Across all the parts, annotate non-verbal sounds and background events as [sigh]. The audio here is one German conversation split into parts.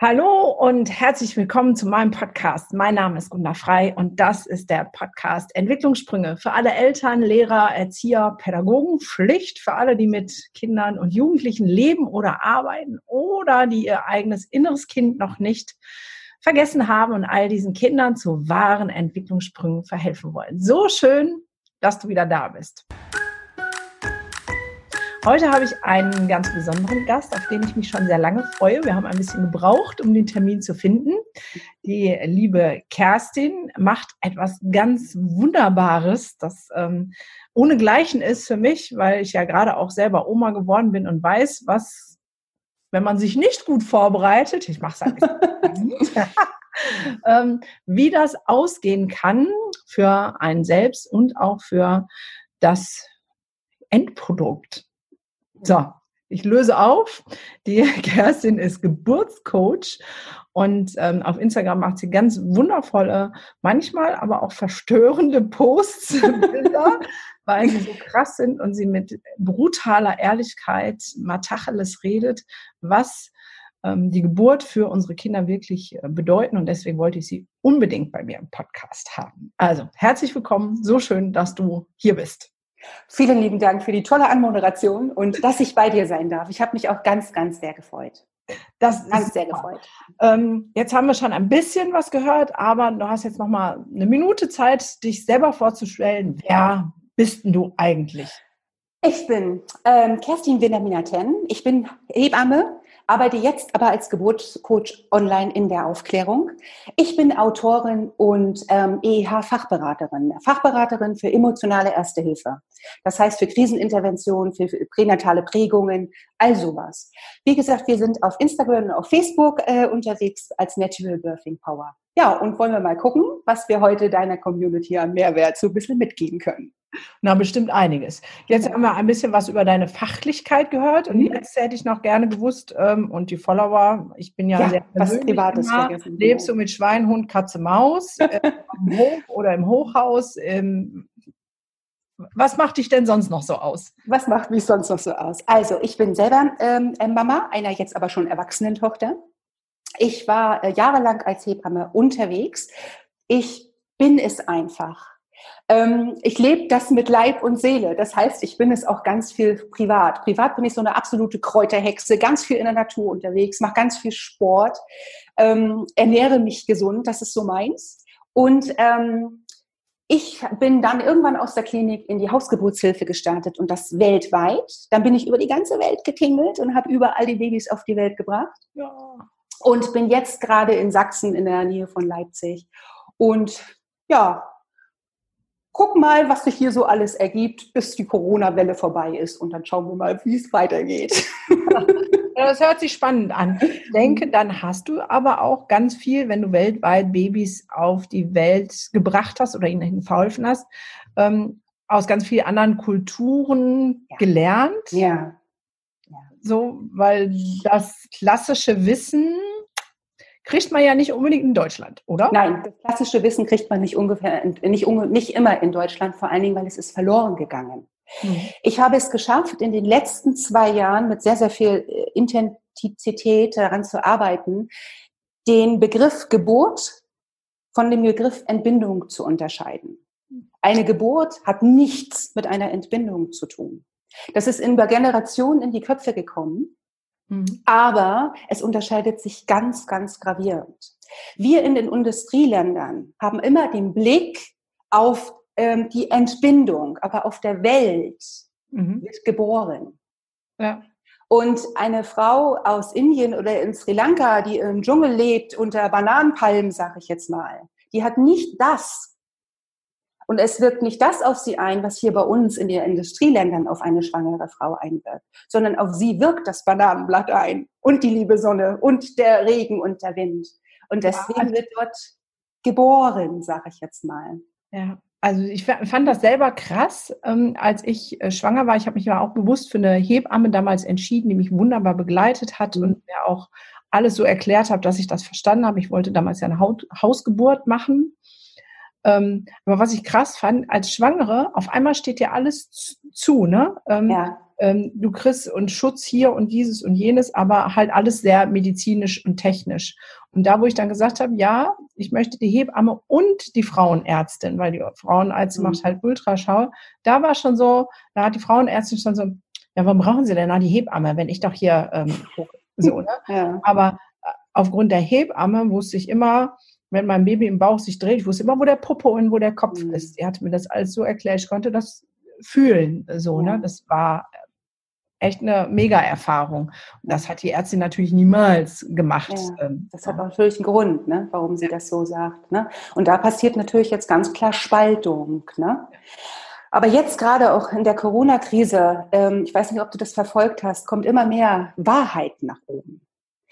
Hallo und herzlich willkommen zu meinem Podcast. Mein Name ist Gunda Frei und das ist der Podcast Entwicklungssprünge für alle Eltern, Lehrer, Erzieher, Pädagogen, Pflicht für alle, die mit Kindern und Jugendlichen leben oder arbeiten oder die ihr eigenes inneres Kind noch nicht vergessen haben und all diesen Kindern zu wahren Entwicklungssprüngen verhelfen wollen. So schön, dass du wieder da bist. Heute habe ich einen ganz besonderen Gast, auf den ich mich schon sehr lange freue. Wir haben ein bisschen gebraucht, um den Termin zu finden. Die liebe Kerstin macht etwas ganz Wunderbares, das ähm, ohnegleichen ist für mich, weil ich ja gerade auch selber Oma geworden bin und weiß, was, wenn man sich nicht gut vorbereitet, ich mache es ein bisschen, [laughs] ähm, wie das ausgehen kann für einen selbst und auch für das Endprodukt. So, ich löse auf. Die [laughs] Kerstin ist Geburtscoach und ähm, auf Instagram macht sie ganz wundervolle, manchmal aber auch verstörende Posts, [laughs] Bilder, weil sie so krass sind und sie mit brutaler Ehrlichkeit Matacheles redet, was ähm, die Geburt für unsere Kinder wirklich äh, bedeuten. Und deswegen wollte ich sie unbedingt bei mir im Podcast haben. Also herzlich willkommen. So schön, dass du hier bist. Vielen lieben Dank für die tolle Anmoderation und dass ich bei dir sein darf. Ich habe mich auch ganz, ganz sehr gefreut. Das ganz sehr gefreut. Ähm, jetzt haben wir schon ein bisschen was gehört, aber du hast jetzt noch mal eine Minute Zeit, dich selber vorzustellen. Wer bist denn du eigentlich? Ich bin ähm, Kerstin Wilhelmina-Ten. Ich bin Hebamme, arbeite jetzt aber als Geburtscoach online in der Aufklärung. Ich bin Autorin und ähm, EH-Fachberaterin, Fachberaterin für emotionale Erste Hilfe. Das heißt für Krisenintervention, für, für pränatale Prägungen, all sowas. Wie gesagt, wir sind auf Instagram und auf Facebook äh, unterwegs als Natural Birthing Power. Ja, und wollen wir mal gucken, was wir heute deiner Community an Mehrwert so ein bisschen mitgeben können. Na, bestimmt einiges. Jetzt haben wir ein bisschen was über deine Fachlichkeit gehört und mhm. jetzt hätte ich noch gerne gewusst, ähm, und die Follower, ich bin ja, ja sehr was Privates vergessen. Lebst du mit Schwein, Hund, Katze, Maus äh, [laughs] im Hof oder im Hochhaus? Ähm, was macht dich denn sonst noch so aus? Was macht mich sonst noch so aus? Also, ich bin selber ähm, Mama einer jetzt aber schon erwachsenen Tochter. Ich war äh, jahrelang als Hebamme unterwegs. Ich bin es einfach. Ähm, ich lebe das mit Leib und Seele. Das heißt, ich bin es auch ganz viel privat. Privat bin ich so eine absolute Kräuterhexe, ganz viel in der Natur unterwegs, mache ganz viel Sport, ähm, ernähre mich gesund, das ist so meins. Und ähm, ich bin dann irgendwann aus der Klinik in die Hausgeburtshilfe gestartet und das weltweit. Dann bin ich über die ganze Welt getingelt und habe überall die Babys auf die Welt gebracht. Ja. Und bin jetzt gerade in Sachsen in der Nähe von Leipzig. Und ja, guck mal, was sich hier so alles ergibt, bis die Corona-Welle vorbei ist. Und dann schauen wir mal, wie es weitergeht. [laughs] Das hört sich spannend an. Ich denke, dann hast du aber auch ganz viel, wenn du weltweit Babys auf die Welt gebracht hast oder ihnen verholfen hast, ähm, aus ganz vielen anderen Kulturen ja. gelernt. Ja. ja. So, weil das klassische Wissen kriegt man ja nicht unbedingt in Deutschland, oder? Nein, das klassische Wissen kriegt man nicht ungefähr, nicht, nicht immer in Deutschland, vor allen Dingen, weil es ist verloren gegangen. Mhm. Ich habe es geschafft, in den letzten zwei Jahren mit sehr, sehr viel äh, Intensität daran zu arbeiten, den Begriff Geburt von dem Begriff Entbindung zu unterscheiden. Eine Geburt hat nichts mit einer Entbindung zu tun. Das ist in der Generation in die Köpfe gekommen. Mhm. Aber es unterscheidet sich ganz, ganz gravierend. Wir in den Industrieländern haben immer den Blick auf ähm, die Entbindung, aber auf der Welt mhm. wird geboren. Ja. Und eine Frau aus Indien oder in Sri Lanka, die im Dschungel lebt, unter Bananenpalmen, sage ich jetzt mal, die hat nicht das, und es wirkt nicht das auf sie ein, was hier bei uns in den Industrieländern auf eine schwangere Frau einwirkt, sondern auf sie wirkt das Bananenblatt ein und die liebe Sonne und der Regen und der Wind. Und deswegen wird dort geboren, sage ich jetzt mal. Ja. Also ich fand das selber krass, ähm, als ich äh, schwanger war. Ich habe mich ja auch bewusst für eine Hebamme damals entschieden, die mich wunderbar begleitet hat mhm. und mir auch alles so erklärt hat, dass ich das verstanden habe. Ich wollte damals ja eine Hausgeburt machen ähm, aber was ich krass fand, als Schwangere, auf einmal steht dir alles zu, ne? Ähm, ja. ähm, du kriegst und Schutz hier und dieses und jenes, aber halt alles sehr medizinisch und technisch. Und da, wo ich dann gesagt habe, ja, ich möchte die Hebamme und die Frauenärztin, weil die Frauenärztin mhm. macht halt Ultraschall, da war schon so, da hat die Frauenärztin schon so, ja, warum brauchen Sie denn da die Hebamme, wenn ich doch hier ähm, so, ne? [laughs] ja. Aber äh, aufgrund der Hebamme wusste ich immer, wenn mein Baby im Bauch sich dreht, ich wusste immer, wo der Popo und wo der Kopf mhm. ist. Die hat mir das alles so erklärt, ich konnte das fühlen, so, ne? Das war echt eine Mega-Erfahrung. Und das hat die Ärztin natürlich niemals gemacht. Ja, ähm, das hat natürlich einen Grund, ne, warum sie das so sagt. Ne? Und da passiert natürlich jetzt ganz klar Spaltung. Ne? Aber jetzt gerade auch in der Corona-Krise, ähm, ich weiß nicht, ob du das verfolgt hast, kommt immer mehr Wahrheit nach oben.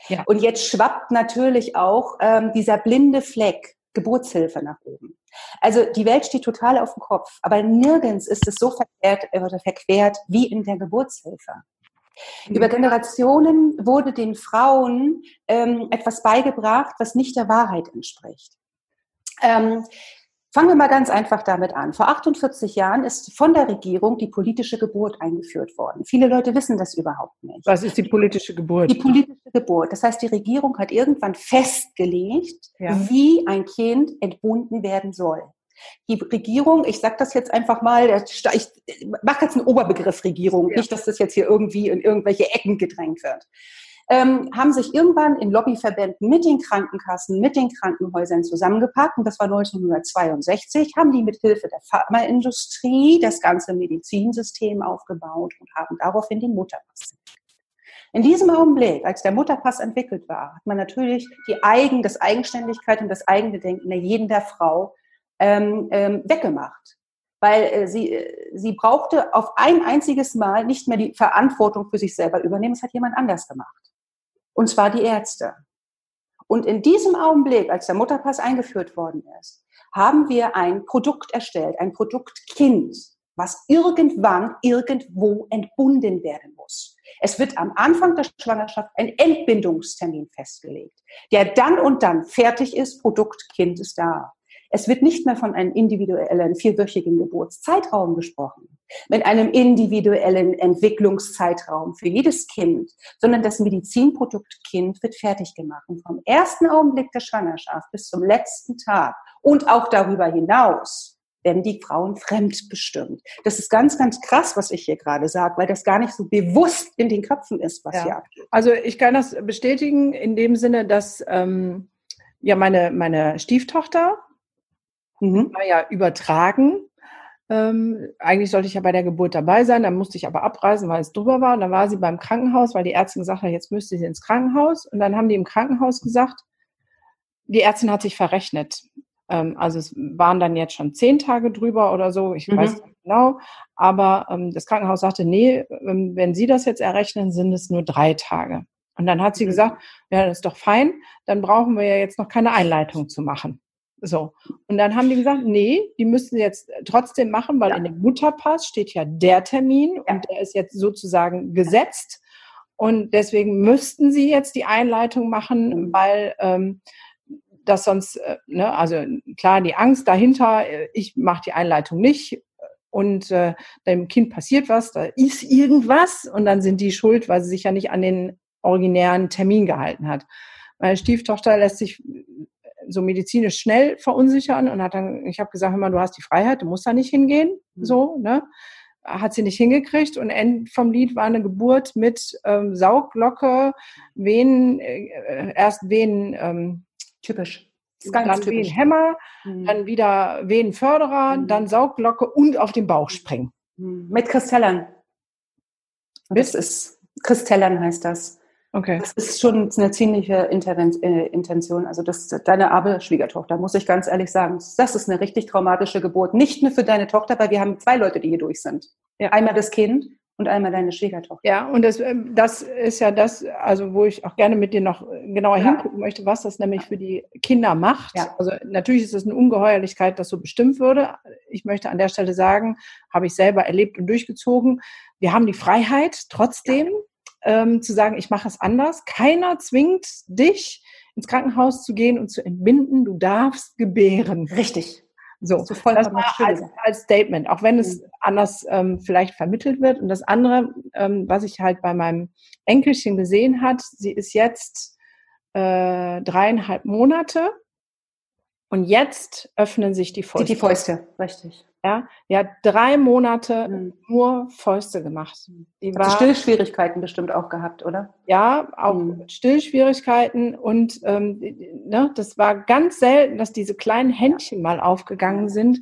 Ja. Und jetzt schwappt natürlich auch ähm, dieser blinde Fleck Geburtshilfe nach oben. Also die Welt steht total auf dem Kopf, aber nirgends ist es so verkehrt oder verquert wie in der Geburtshilfe. Mhm. Über Generationen wurde den Frauen ähm, etwas beigebracht, was nicht der Wahrheit entspricht. Ähm, Fangen wir mal ganz einfach damit an. Vor 48 Jahren ist von der Regierung die politische Geburt eingeführt worden. Viele Leute wissen das überhaupt nicht. Was ist die politische Geburt? Die politische Geburt. Das heißt, die Regierung hat irgendwann festgelegt, ja. wie ein Kind entbunden werden soll. Die Regierung, ich sage das jetzt einfach mal, ich mache jetzt einen Oberbegriff Regierung, ja. nicht, dass das jetzt hier irgendwie in irgendwelche Ecken gedrängt wird ähm, haben sich irgendwann in Lobbyverbänden mit den Krankenkassen, mit den Krankenhäusern zusammengepackt. Und das war 1962, haben die mit Hilfe der Pharmaindustrie das ganze Medizinsystem aufgebaut und haben daraufhin den Mutterpass in diesem Augenblick, als der Mutterpass entwickelt war, hat man natürlich die Eigen, das Eigenständigkeit und das eigene Denken der jeden der Frau ähm, ähm, weggemacht. Weil äh, sie, äh, sie brauchte auf ein einziges Mal nicht mehr die Verantwortung für sich selber übernehmen, es hat jemand anders gemacht und zwar die Ärzte. Und in diesem Augenblick, als der Mutterpass eingeführt worden ist, haben wir ein Produkt erstellt, ein Produktkind, was irgendwann irgendwo entbunden werden muss. Es wird am Anfang der Schwangerschaft ein Entbindungstermin festgelegt, der dann und dann fertig ist, Produktkind ist da. Es wird nicht mehr von einem individuellen vierwöchigen Geburtszeitraum gesprochen, mit einem individuellen Entwicklungszeitraum für jedes Kind, sondern das Medizinprodukt Kind wird fertig gemacht. Und vom ersten Augenblick der Schwangerschaft bis zum letzten Tag und auch darüber hinaus werden die Frauen fremdbestimmt. Das ist ganz, ganz krass, was ich hier gerade sage, weil das gar nicht so bewusst in den Köpfen ist, was ja. hier abgeht. Also ich kann das bestätigen in dem Sinne, dass ähm, ja meine, meine Stieftochter mhm. war ja übertragen. Ähm, eigentlich sollte ich ja bei der Geburt dabei sein, dann musste ich aber abreisen, weil es drüber war. Und dann war sie beim Krankenhaus, weil die Ärztin gesagt hat, jetzt müsste sie ins Krankenhaus. Und dann haben die im Krankenhaus gesagt, die Ärztin hat sich verrechnet. Ähm, also es waren dann jetzt schon zehn Tage drüber oder so, ich mhm. weiß nicht genau. Aber ähm, das Krankenhaus sagte, nee, ähm, wenn Sie das jetzt errechnen, sind es nur drei Tage. Und dann hat sie mhm. gesagt, ja, das ist doch fein, dann brauchen wir ja jetzt noch keine Einleitung zu machen. So. Und dann haben die gesagt, nee, die müssen jetzt trotzdem machen, weil ja. in dem Mutterpass steht ja der Termin ja. und der ist jetzt sozusagen gesetzt. Und deswegen müssten sie jetzt die Einleitung machen, mhm. weil ähm, das sonst, äh, ne, also klar, die Angst dahinter, äh, ich mache die Einleitung nicht und äh, dem Kind passiert was, da ist irgendwas und dann sind die schuld, weil sie sich ja nicht an den originären Termin gehalten hat. Meine Stieftochter lässt sich so medizinisch schnell verunsichern und hat dann, ich habe gesagt, hör mal, du hast die Freiheit, du musst da nicht hingehen, mhm. so, ne? Hat sie nicht hingekriegt und End vom Lied war eine Geburt mit ähm, Sauglocke, Venen, äh, erst Venen, ähm, typisch. Dann typisch. Venenhämmer, mhm. dann wieder Venenförderer, mhm. dann Saugglocke und auf den Bauch springen. Mhm. Mit Kristellern. Das ist, Kristellern heißt das. Okay. Das ist schon eine ziemliche Intervent äh, Intention. Also das, deine arme Schwiegertochter, muss ich ganz ehrlich sagen, das ist eine richtig traumatische Geburt. Nicht nur für deine Tochter, weil wir haben zwei Leute, die hier durch sind. Ja. Einmal das Kind und einmal deine Schwiegertochter. Ja, und das, ähm, das ist ja das, also wo ich auch gerne mit dir noch genauer ja. hingucken möchte, was das nämlich für die Kinder macht. Ja. Also natürlich ist es eine Ungeheuerlichkeit, dass so bestimmt würde. Ich möchte an der Stelle sagen, habe ich selber erlebt und durchgezogen. Wir haben die Freiheit trotzdem. Ja ähm, zu sagen, ich mache es anders. Keiner zwingt dich, ins Krankenhaus zu gehen und zu entbinden. Du darfst gebären. Richtig. So, das, das war als, als, Statement, auch wenn es mhm. anders ähm, vielleicht vermittelt wird. Und das andere, ähm, was ich halt bei meinem Enkelchen gesehen hat, sie ist jetzt äh, dreieinhalb Monate und jetzt öffnen sich die Fäuste. Die Fäuste, richtig. Ja, die hat drei Monate mhm. nur Fäuste gemacht. Die war, Stillschwierigkeiten bestimmt auch gehabt, oder? Ja, auch mhm. Stillschwierigkeiten und ähm, ne, das war ganz selten, dass diese kleinen Händchen mal aufgegangen sind.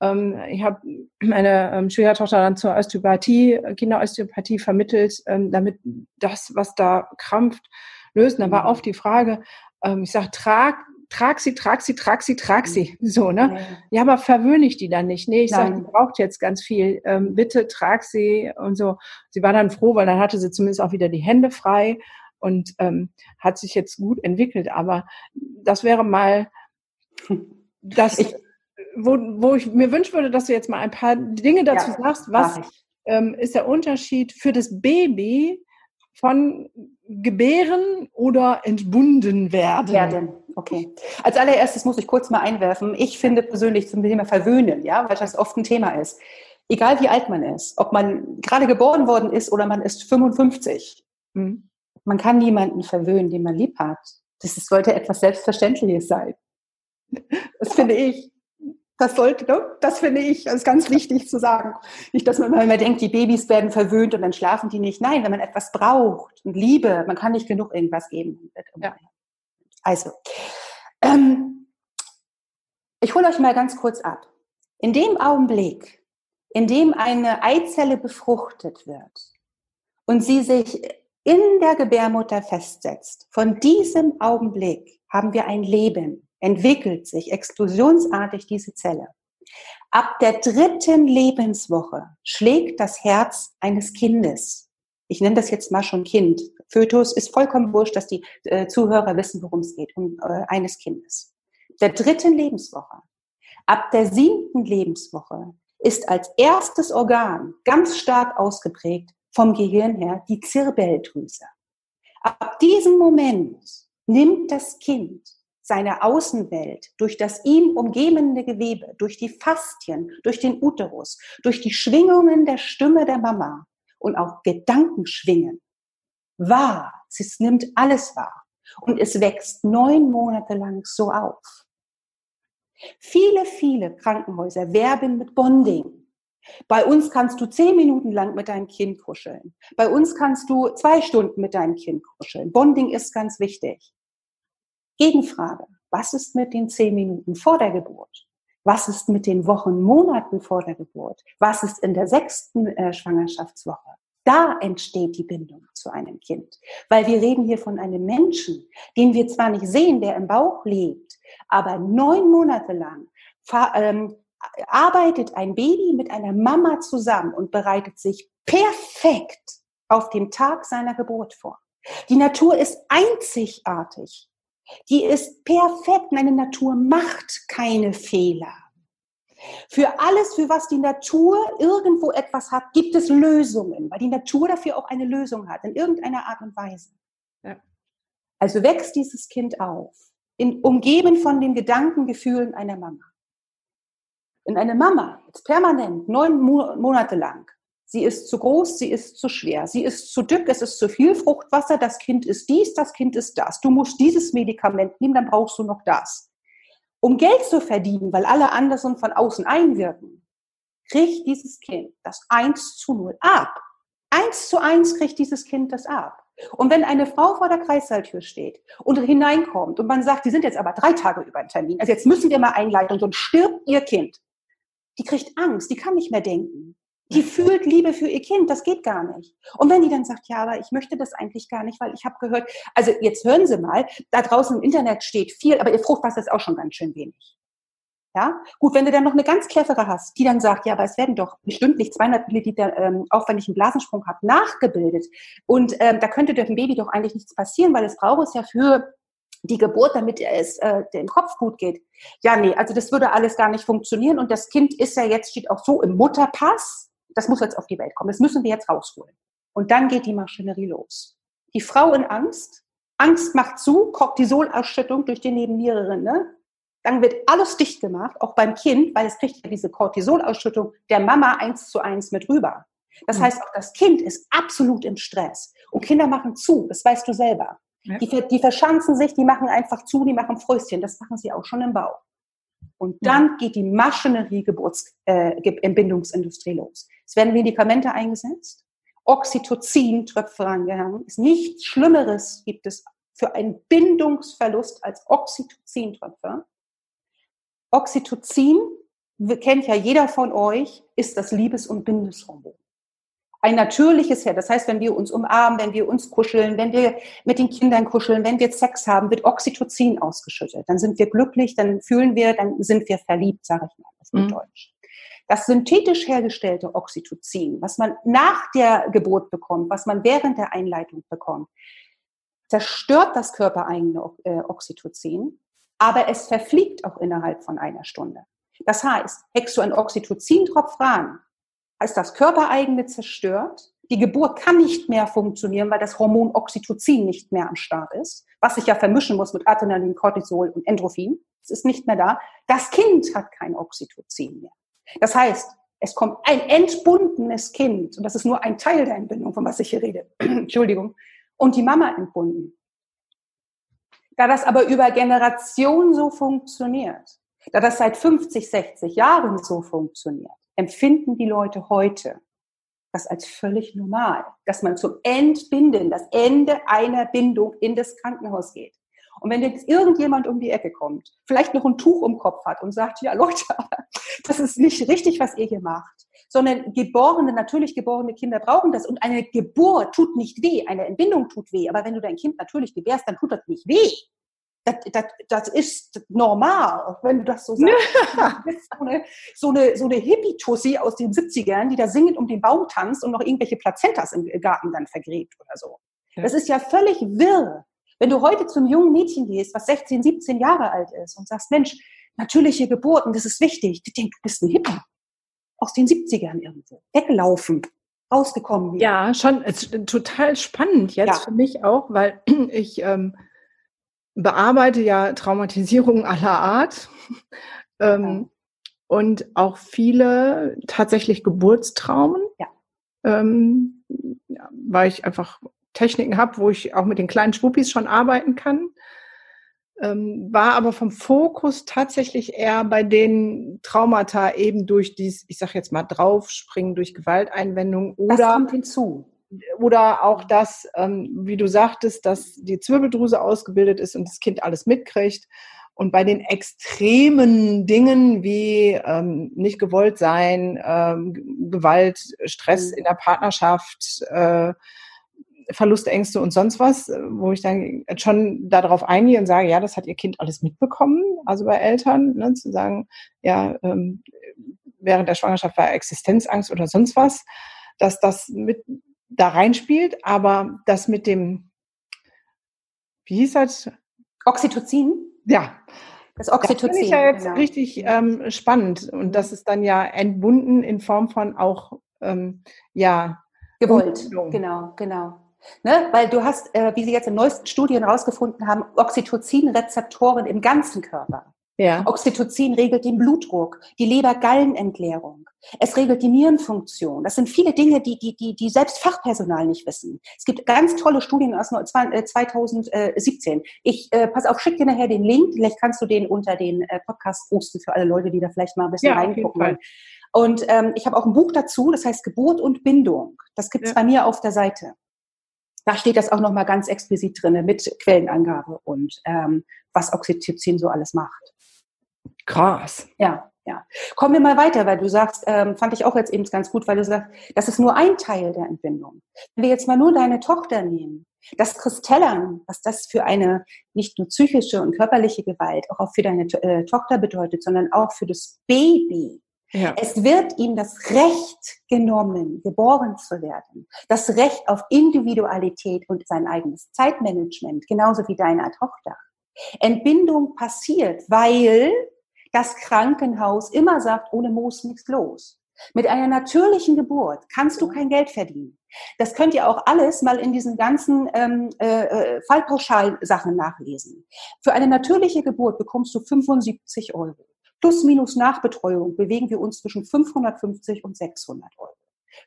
Ähm, ich habe meine ähm, Schwiegertochter dann zur Osteopathie, Kinderosteopathie vermittelt, ähm, damit das, was da krampft, lösen. Da war mhm. oft die Frage, ähm, ich sage, trag trag sie, trag sie, trag sie, trag sie. Mhm. So, ne? Ja, aber verwöhne ich die dann nicht. Nee, ich sage, die braucht jetzt ganz viel. Ähm, bitte trag sie und so. Sie war dann froh, weil dann hatte sie zumindest auch wieder die Hände frei und ähm, hat sich jetzt gut entwickelt. Aber das wäre mal [laughs] das, ich, wo, wo ich mir wünschen würde, dass du jetzt mal ein paar Dinge dazu ja, sagst. Was ähm, ist der Unterschied für das Baby von gebären oder entbunden werden? Werden. Okay. Als allererstes muss ich kurz mal einwerfen. Ich finde persönlich zum Thema Verwöhnen, ja, weil das oft ein Thema ist. Egal wie alt man ist, ob man gerade geboren worden ist oder man ist 55, mhm. man kann niemanden verwöhnen, den man lieb hat. Das sollte etwas Selbstverständliches sein. Das finde ich. Das sollte, ne? das finde ich, das ist ganz wichtig zu sagen. Nicht, dass man immer denkt, die Babys werden verwöhnt und dann schlafen die nicht. Nein, wenn man etwas braucht und Liebe, man kann nicht genug irgendwas geben. Ja. Also, ähm, ich hole euch mal ganz kurz ab. In dem Augenblick, in dem eine Eizelle befruchtet wird und sie sich in der Gebärmutter festsetzt, von diesem Augenblick haben wir ein Leben entwickelt sich explosionsartig diese Zelle. Ab der dritten Lebenswoche schlägt das Herz eines Kindes. Ich nenne das jetzt mal schon Kind. Fötus ist vollkommen wurscht, dass die äh, Zuhörer wissen, worum es geht, um äh, eines Kindes. Der dritten Lebenswoche. Ab der siebten Lebenswoche ist als erstes Organ ganz stark ausgeprägt vom Gehirn her die Zirbeldrüse. Ab diesem Moment nimmt das Kind seine Außenwelt, durch das ihm umgebende Gewebe, durch die Faszien, durch den Uterus, durch die Schwingungen der Stimme der Mama und auch Gedankenschwingen wahr. Es nimmt alles wahr. Und es wächst neun Monate lang so auf. Viele, viele Krankenhäuser werben mit Bonding. Bei uns kannst du zehn Minuten lang mit deinem Kind kuscheln. Bei uns kannst du zwei Stunden mit deinem Kind kuscheln. Bonding ist ganz wichtig. Gegenfrage. Was ist mit den zehn Minuten vor der Geburt? Was ist mit den Wochen, Monaten vor der Geburt? Was ist in der sechsten äh, Schwangerschaftswoche? Da entsteht die Bindung zu einem Kind. Weil wir reden hier von einem Menschen, den wir zwar nicht sehen, der im Bauch lebt, aber neun Monate lang ähm, arbeitet ein Baby mit einer Mama zusammen und bereitet sich perfekt auf den Tag seiner Geburt vor. Die Natur ist einzigartig. Die ist perfekt. Meine Natur macht keine Fehler. Für alles, für was die Natur irgendwo etwas hat, gibt es Lösungen, weil die Natur dafür auch eine Lösung hat, in irgendeiner Art und Weise. Ja. Also wächst dieses Kind auf, in, umgeben von den Gedankengefühlen einer Mama. In eine Mama, jetzt permanent, neun Monate lang, Sie ist zu groß, sie ist zu schwer, sie ist zu dick, es ist zu viel Fruchtwasser, das Kind ist dies, das Kind ist das. Du musst dieses Medikament nehmen, dann brauchst du noch das. Um Geld zu verdienen, weil alle anderen von außen einwirken, kriegt dieses Kind das 1 zu 0 ab. 1 zu 1 kriegt dieses Kind das ab. Und wenn eine Frau vor der Kreissaaltür steht und hineinkommt und man sagt, die sind jetzt aber drei Tage über einen Termin, also jetzt müssen wir mal einleiten, sonst stirbt ihr Kind. Die kriegt Angst, die kann nicht mehr denken. Die fühlt Liebe für ihr Kind, das geht gar nicht. Und wenn die dann sagt, ja, aber ich möchte das eigentlich gar nicht, weil ich habe gehört, also jetzt hören Sie mal, da draußen im Internet steht viel, aber ihr Fruchtwasser ist auch schon ganz schön wenig. Ja, gut, wenn du dann noch eine ganz clevere hast, die dann sagt, ja, aber es werden doch stündlich 200 Milliliter ähm, aufwendigen Blasensprung habt, nachgebildet. Und ähm, da könnte dem Baby doch eigentlich nichts passieren, weil es braucht es ja für die Geburt, damit es äh, dem Kopf gut geht. Ja, nee, also das würde alles gar nicht funktionieren. Und das Kind ist ja jetzt, steht auch so im Mutterpass das muss jetzt auf die Welt kommen. Das müssen wir jetzt rausholen. Und dann geht die Maschinerie los. Die Frau in Angst. Angst macht zu, Cortisolausschüttung durch die Nebenniererin. Ne? dann wird alles dicht gemacht, auch beim Kind, weil es kriegt ja diese Cortisolausschüttung der Mama eins zu eins mit rüber. Das mhm. heißt, auch das Kind ist absolut im Stress. Und Kinder machen zu, das weißt du selber. Ja. Die, die verschanzen sich, die machen einfach zu, die machen Fröstchen. Das machen sie auch schon im Bauch. Und dann ja. geht die Maschinerie Geburtsentbindungsindustrie äh, los. Es werden Medikamente eingesetzt, Oxytocin Tröpfe rangehangen. Ist nichts Schlimmeres gibt es für einen Bindungsverlust als Oxytocin-Tröpfe. Oxytocin, kennt ja jeder von euch, ist das Liebes- und Bindungshormon ein natürliches her. Das heißt, wenn wir uns umarmen, wenn wir uns kuscheln, wenn wir mit den Kindern kuscheln, wenn wir Sex haben, wird Oxytocin ausgeschüttet. Dann sind wir glücklich, dann fühlen wir, dann sind wir verliebt, sage ich mal auf mhm. Deutsch. Das synthetisch hergestellte Oxytocin, was man nach der Geburt bekommt, was man während der Einleitung bekommt, zerstört das körpereigene äh, Oxytocin, aber es verfliegt auch innerhalb von einer Stunde. Das heißt, hängst du einen Oxytocin-Tropf ran, ist das körpereigene zerstört. Die Geburt kann nicht mehr funktionieren, weil das Hormon Oxytocin nicht mehr am Start ist, was sich ja vermischen muss mit Adrenalin, Cortisol und Endorphin. Es ist nicht mehr da. Das Kind hat kein Oxytocin mehr. Das heißt, es kommt ein entbundenes Kind, und das ist nur ein Teil der Entbindung, von was ich hier rede, [clears throat] Entschuldigung, und die Mama entbunden. Da das aber über Generationen so funktioniert, da das seit 50, 60 Jahren so funktioniert, empfinden die Leute heute das als völlig normal, dass man zum Entbinden, das Ende einer Bindung in das Krankenhaus geht. Und wenn jetzt irgendjemand um die Ecke kommt, vielleicht noch ein Tuch um Kopf hat und sagt, ja Leute, [laughs] das ist nicht richtig, was ihr hier macht, sondern geborene, natürlich geborene Kinder brauchen das. Und eine Geburt tut nicht weh, eine Entbindung tut weh. Aber wenn du dein Kind natürlich gebärst, dann tut das nicht weh das, das, das ist normal, wenn du das so sagst. [laughs] Ja. so eine, so eine, so eine Hippie-Tussi aus den 70ern, die da singend um den Baum tanzt und noch irgendwelche Plazentas im Garten dann vergräbt oder so. Das ist ja völlig wirr. Wenn du heute zum jungen Mädchen gehst, was 16, 17 Jahre alt ist und sagst, Mensch, natürliche Geburten, das ist wichtig. Die denken, du bist ein Hippie. Aus den 70ern irgendwo. Weggelaufen rausgekommen. Wieder. Ja, schon total spannend jetzt ja. für mich auch, weil [clears throat] ich ähm, bearbeite ja Traumatisierungen aller Art ähm, und auch viele tatsächlich Geburtstraumen, ja. Ähm, ja, weil ich einfach Techniken habe, wo ich auch mit den kleinen Schwuppis schon arbeiten kann. Ähm, war aber vom Fokus tatsächlich eher bei den Traumata eben durch dies, ich sag jetzt mal, draufspringen durch Gewalteinwendung oder. Das kommt hinzu oder auch das, ähm, wie du sagtest, dass die Zwirbeldrüse ausgebildet ist und das Kind alles mitkriegt. Und bei den extremen Dingen wie ähm, nicht gewollt sein, ähm, Gewalt, Stress mhm. in der Partnerschaft, äh, Verlustängste und sonst was, wo ich dann schon darauf eingehe und sage, ja, das hat ihr Kind alles mitbekommen, also bei Eltern, ne, zu sagen, ja, ähm, während der Schwangerschaft war Existenzangst oder sonst was, dass das mit da reinspielt, aber das mit dem, wie hieß das? Oxytocin? Ja. Das Oxytocin. Das finde ich ja jetzt genau. richtig ähm, spannend und das ist dann ja entbunden in Form von auch, ähm, ja. Gewollt, genau, genau. Ne? Weil du hast, äh, wie sie jetzt in neuesten Studien herausgefunden haben, Oxytocin-Rezeptoren im ganzen Körper. Ja. Oxytocin regelt den Blutdruck, die Leber-Gallenentleerung. Es regelt die Nierenfunktion. Das sind viele Dinge, die, die, die, die selbst Fachpersonal nicht wissen. Es gibt ganz tolle Studien aus 2017. Äh, ich äh, pass auf, schick dir nachher den Link. Vielleicht kannst du den unter den äh, Podcast posten für alle Leute, die da vielleicht mal ein bisschen ja, reingucken wollen. Und ähm, ich habe auch ein Buch dazu, das heißt Geburt und Bindung. Das gibt's ja. bei mir auf der Seite. Da steht das auch nochmal ganz explizit drinne mit Quellenangabe und ähm, was Oxytocin so alles macht. Krass. Ja, ja. Kommen wir mal weiter, weil du sagst, ähm, fand ich auch jetzt eben ganz gut, weil du sagst, das ist nur ein Teil der Entbindung. Wenn wir jetzt mal nur deine Tochter nehmen, das Kristellern, was das für eine nicht nur psychische und körperliche Gewalt auch für deine äh, Tochter bedeutet, sondern auch für das Baby. Ja. Es wird ihm das Recht genommen, geboren zu werden. Das Recht auf Individualität und sein eigenes Zeitmanagement, genauso wie deiner Tochter. Entbindung passiert, weil das Krankenhaus immer sagt, ohne Moos nichts los. Mit einer natürlichen Geburt kannst du kein Geld verdienen. Das könnt ihr auch alles mal in diesen ganzen ähm, äh, äh Fallpauschalsachen nachlesen. Für eine natürliche Geburt bekommst du 75 Euro. Plus minus Nachbetreuung bewegen wir uns zwischen 550 und 600 Euro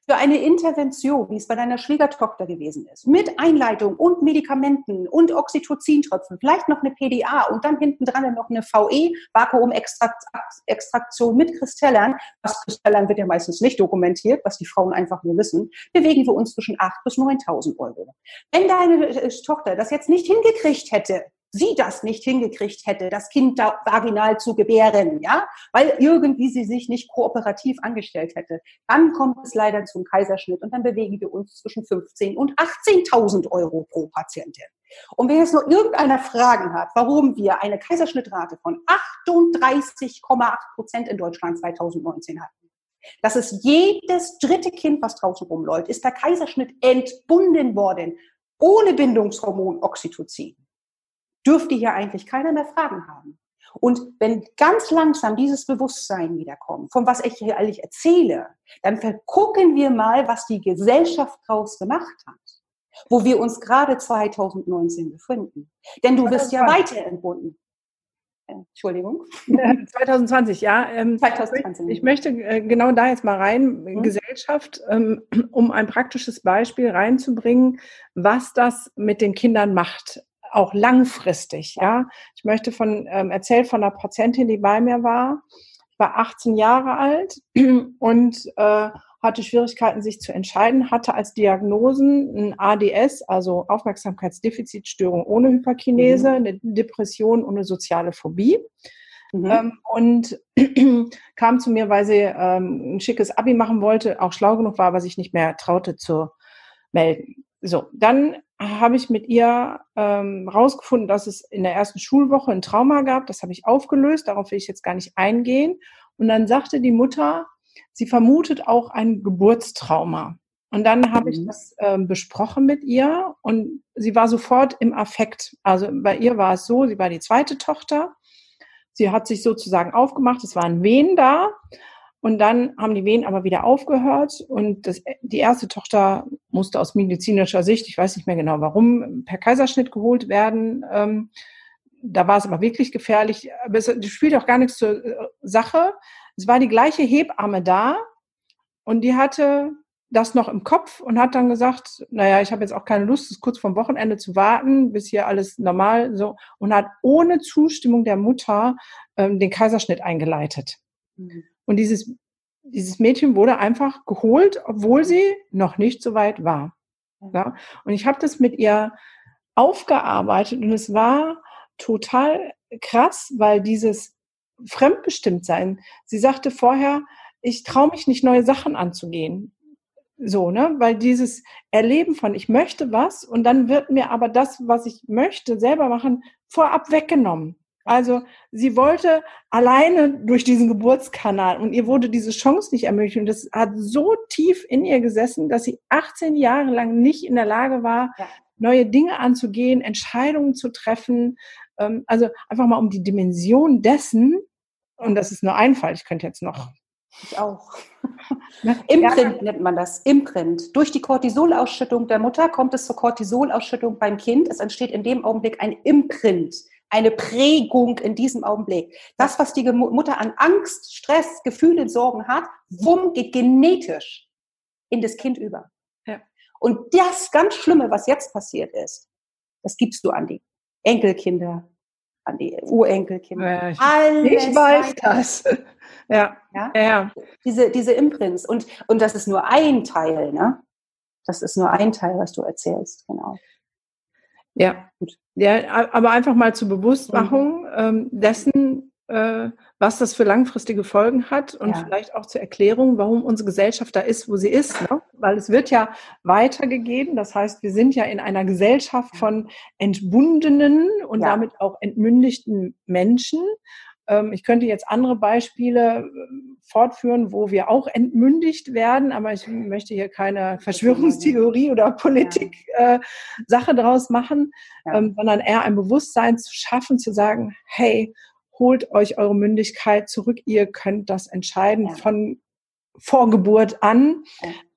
für eine Intervention, wie es bei deiner Schwiegertochter gewesen ist, mit Einleitung und Medikamenten und Oxytocintröpfen, vielleicht noch eine PDA und dann hinten dran noch eine VE, Vakuumextraktion mit Kristallern, was Kristallern wird ja meistens nicht dokumentiert, was die Frauen einfach nur wissen, bewegen wir uns zwischen 8.000 bis 9.000 Euro. Wenn deine äh, Tochter das jetzt nicht hingekriegt hätte, sie das nicht hingekriegt hätte, das Kind da vaginal zu gebären, ja, weil irgendwie sie sich nicht kooperativ angestellt hätte, dann kommt es leider zum Kaiserschnitt und dann bewegen wir uns zwischen 15 und 18.000 Euro pro Patientin. Und wenn jetzt nur irgendeiner Fragen hat, warum wir eine Kaiserschnittrate von 38,8 Prozent in Deutschland 2019 hatten, das ist jedes dritte Kind, was draußen rumläuft, ist der Kaiserschnitt entbunden worden, ohne Bindungshormon Oxytocin dürfte hier eigentlich keiner mehr Fragen haben. Und wenn ganz langsam dieses Bewusstsein wiederkommt, von was ich hier eigentlich erzähle, dann vergucken wir mal, was die Gesellschaft daraus gemacht hat, wo wir uns gerade 2019 befinden. Denn du wirst ja weiter entbunden. Entschuldigung. 2020, ja. 2020. Ähm, ich möchte äh, genau da jetzt mal rein, mhm. Gesellschaft, ähm, [clears throat] um ein praktisches Beispiel reinzubringen, was das mit den Kindern macht auch langfristig. Ja, ich möchte von ähm, erzählt von einer Patientin, die bei mir war. Ich war 18 Jahre alt [clears throat] und äh, hatte Schwierigkeiten, sich zu entscheiden, hatte als Diagnosen ein ADS, also Aufmerksamkeitsdefizitstörung ohne Hyperkinese, mhm. eine Depression und eine soziale Phobie. Mhm. Ähm, und [clears throat] kam zu mir, weil sie ähm, ein schickes Abi machen wollte, auch schlau genug war, aber sich nicht mehr traute zu melden. So, dann habe ich mit ihr ähm, rausgefunden, dass es in der ersten Schulwoche ein Trauma gab. Das habe ich aufgelöst. Darauf will ich jetzt gar nicht eingehen. Und dann sagte die Mutter, sie vermutet auch ein Geburtstrauma. Und dann habe ich mhm. das ähm, besprochen mit ihr und sie war sofort im Affekt. Also bei ihr war es so, sie war die zweite Tochter. Sie hat sich sozusagen aufgemacht, es waren Wehen da und dann haben die Wehen aber wieder aufgehört und das, die erste Tochter musste aus medizinischer Sicht, ich weiß nicht mehr genau warum, per Kaiserschnitt geholt werden. Ähm, da war es aber wirklich gefährlich. Aber es spielt auch gar nichts zur äh, Sache. Es war die gleiche Hebamme da und die hatte das noch im Kopf und hat dann gesagt, naja, ich habe jetzt auch keine Lust, es kurz vom Wochenende zu warten, bis hier alles normal so und hat ohne Zustimmung der Mutter ähm, den Kaiserschnitt eingeleitet. Mhm. Und dieses, dieses Mädchen wurde einfach geholt, obwohl sie noch nicht so weit war. Ja? Und ich habe das mit ihr aufgearbeitet und es war total krass, weil dieses Fremdbestimmtsein, sie sagte vorher, ich traue mich nicht, neue Sachen anzugehen. So, ne? Weil dieses Erleben von ich möchte was und dann wird mir aber das, was ich möchte, selber machen, vorab weggenommen. Also sie wollte alleine durch diesen Geburtskanal und ihr wurde diese Chance nicht ermöglicht. Und das hat so tief in ihr gesessen, dass sie 18 Jahre lang nicht in der Lage war, ja. neue Dinge anzugehen, Entscheidungen zu treffen. Ähm, also einfach mal um die Dimension dessen, und das ist nur ein Fall, ich könnte jetzt noch. Ich auch. Imprint nennt man das. Imprint. Durch die Cortisolausschüttung der Mutter kommt es zur Cortisolausschüttung beim Kind. Es entsteht in dem Augenblick ein Imprint eine Prägung in diesem Augenblick. Das, was die Mutter an Angst, Stress, Gefühle, Sorgen hat, wumm, geht genetisch in das Kind über. Ja. Und das ganz Schlimme, was jetzt passiert ist, das gibst du an die Enkelkinder, an die Urenkelkinder. Ja, ich, ich weiß das. [laughs] ja. Ja? ja. Diese, diese Imprints. Und, und das ist nur ein Teil, ne? Das ist nur ein Teil, was du erzählst, genau. Ja, gut. Ja, aber einfach mal zur Bewusstmachung mhm. ähm, dessen, äh, was das für langfristige Folgen hat und ja. vielleicht auch zur Erklärung, warum unsere Gesellschaft da ist, wo sie ist. Ne? Weil es wird ja weitergegeben. Das heißt, wir sind ja in einer Gesellschaft von entbundenen und ja. damit auch entmündigten Menschen. Ähm, ich könnte jetzt andere Beispiele äh, fortführen, wo wir auch entmündigt werden, aber ich möchte hier keine Verschwörungstheorie oder Politik-Sache äh, daraus machen, ja. ähm, sondern eher ein Bewusstsein zu schaffen, zu sagen, hey, holt euch eure Mündigkeit zurück, ihr könnt das entscheiden ja. von Vorgeburt an,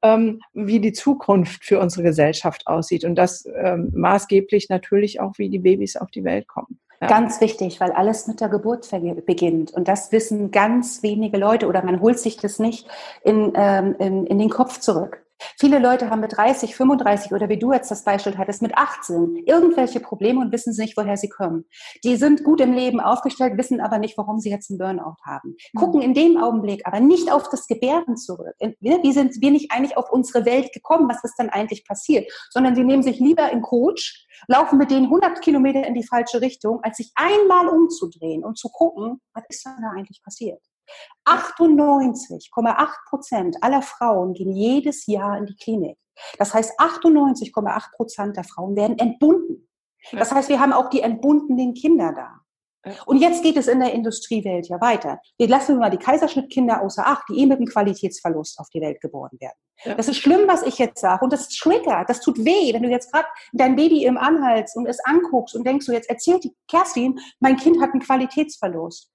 ähm, wie die Zukunft für unsere Gesellschaft aussieht. Und das ähm, maßgeblich natürlich auch, wie die Babys auf die Welt kommen. Ganz wichtig, weil alles mit der Geburt beginnt. Und das wissen ganz wenige Leute oder man holt sich das nicht in, ähm, in, in den Kopf zurück. Viele Leute haben mit 30, 35 oder wie du jetzt das Beispiel hattest, mit 18 irgendwelche Probleme und wissen nicht, woher sie kommen. Die sind gut im Leben aufgestellt, wissen aber nicht, warum sie jetzt einen Burnout haben. Mhm. Gucken in dem Augenblick aber nicht auf das Gebärden zurück. Wie sind wir nicht eigentlich auf unsere Welt gekommen? Was ist dann eigentlich passiert? Sondern sie nehmen sich lieber in Coach, laufen mit denen 100 Kilometer in die falsche Richtung, als sich einmal umzudrehen und zu gucken, was ist da eigentlich passiert? 98,8 Prozent aller Frauen gehen jedes Jahr in die Klinik. Das heißt, 98,8 Prozent der Frauen werden entbunden. Das heißt, wir haben auch die entbundenen Kinder da. Und jetzt geht es in der Industriewelt ja weiter. Wir lassen mal die Kaiserschnittkinder außer Acht, die eh mit einem Qualitätsverlust auf die Welt geboren werden. Ja. Das ist schlimm, was ich jetzt sage. Und das triggert, das tut weh, wenn du jetzt gerade dein Baby im Anhalt und es anguckst und denkst, so jetzt erzählt die Kerstin, mein Kind hat einen Qualitätsverlust.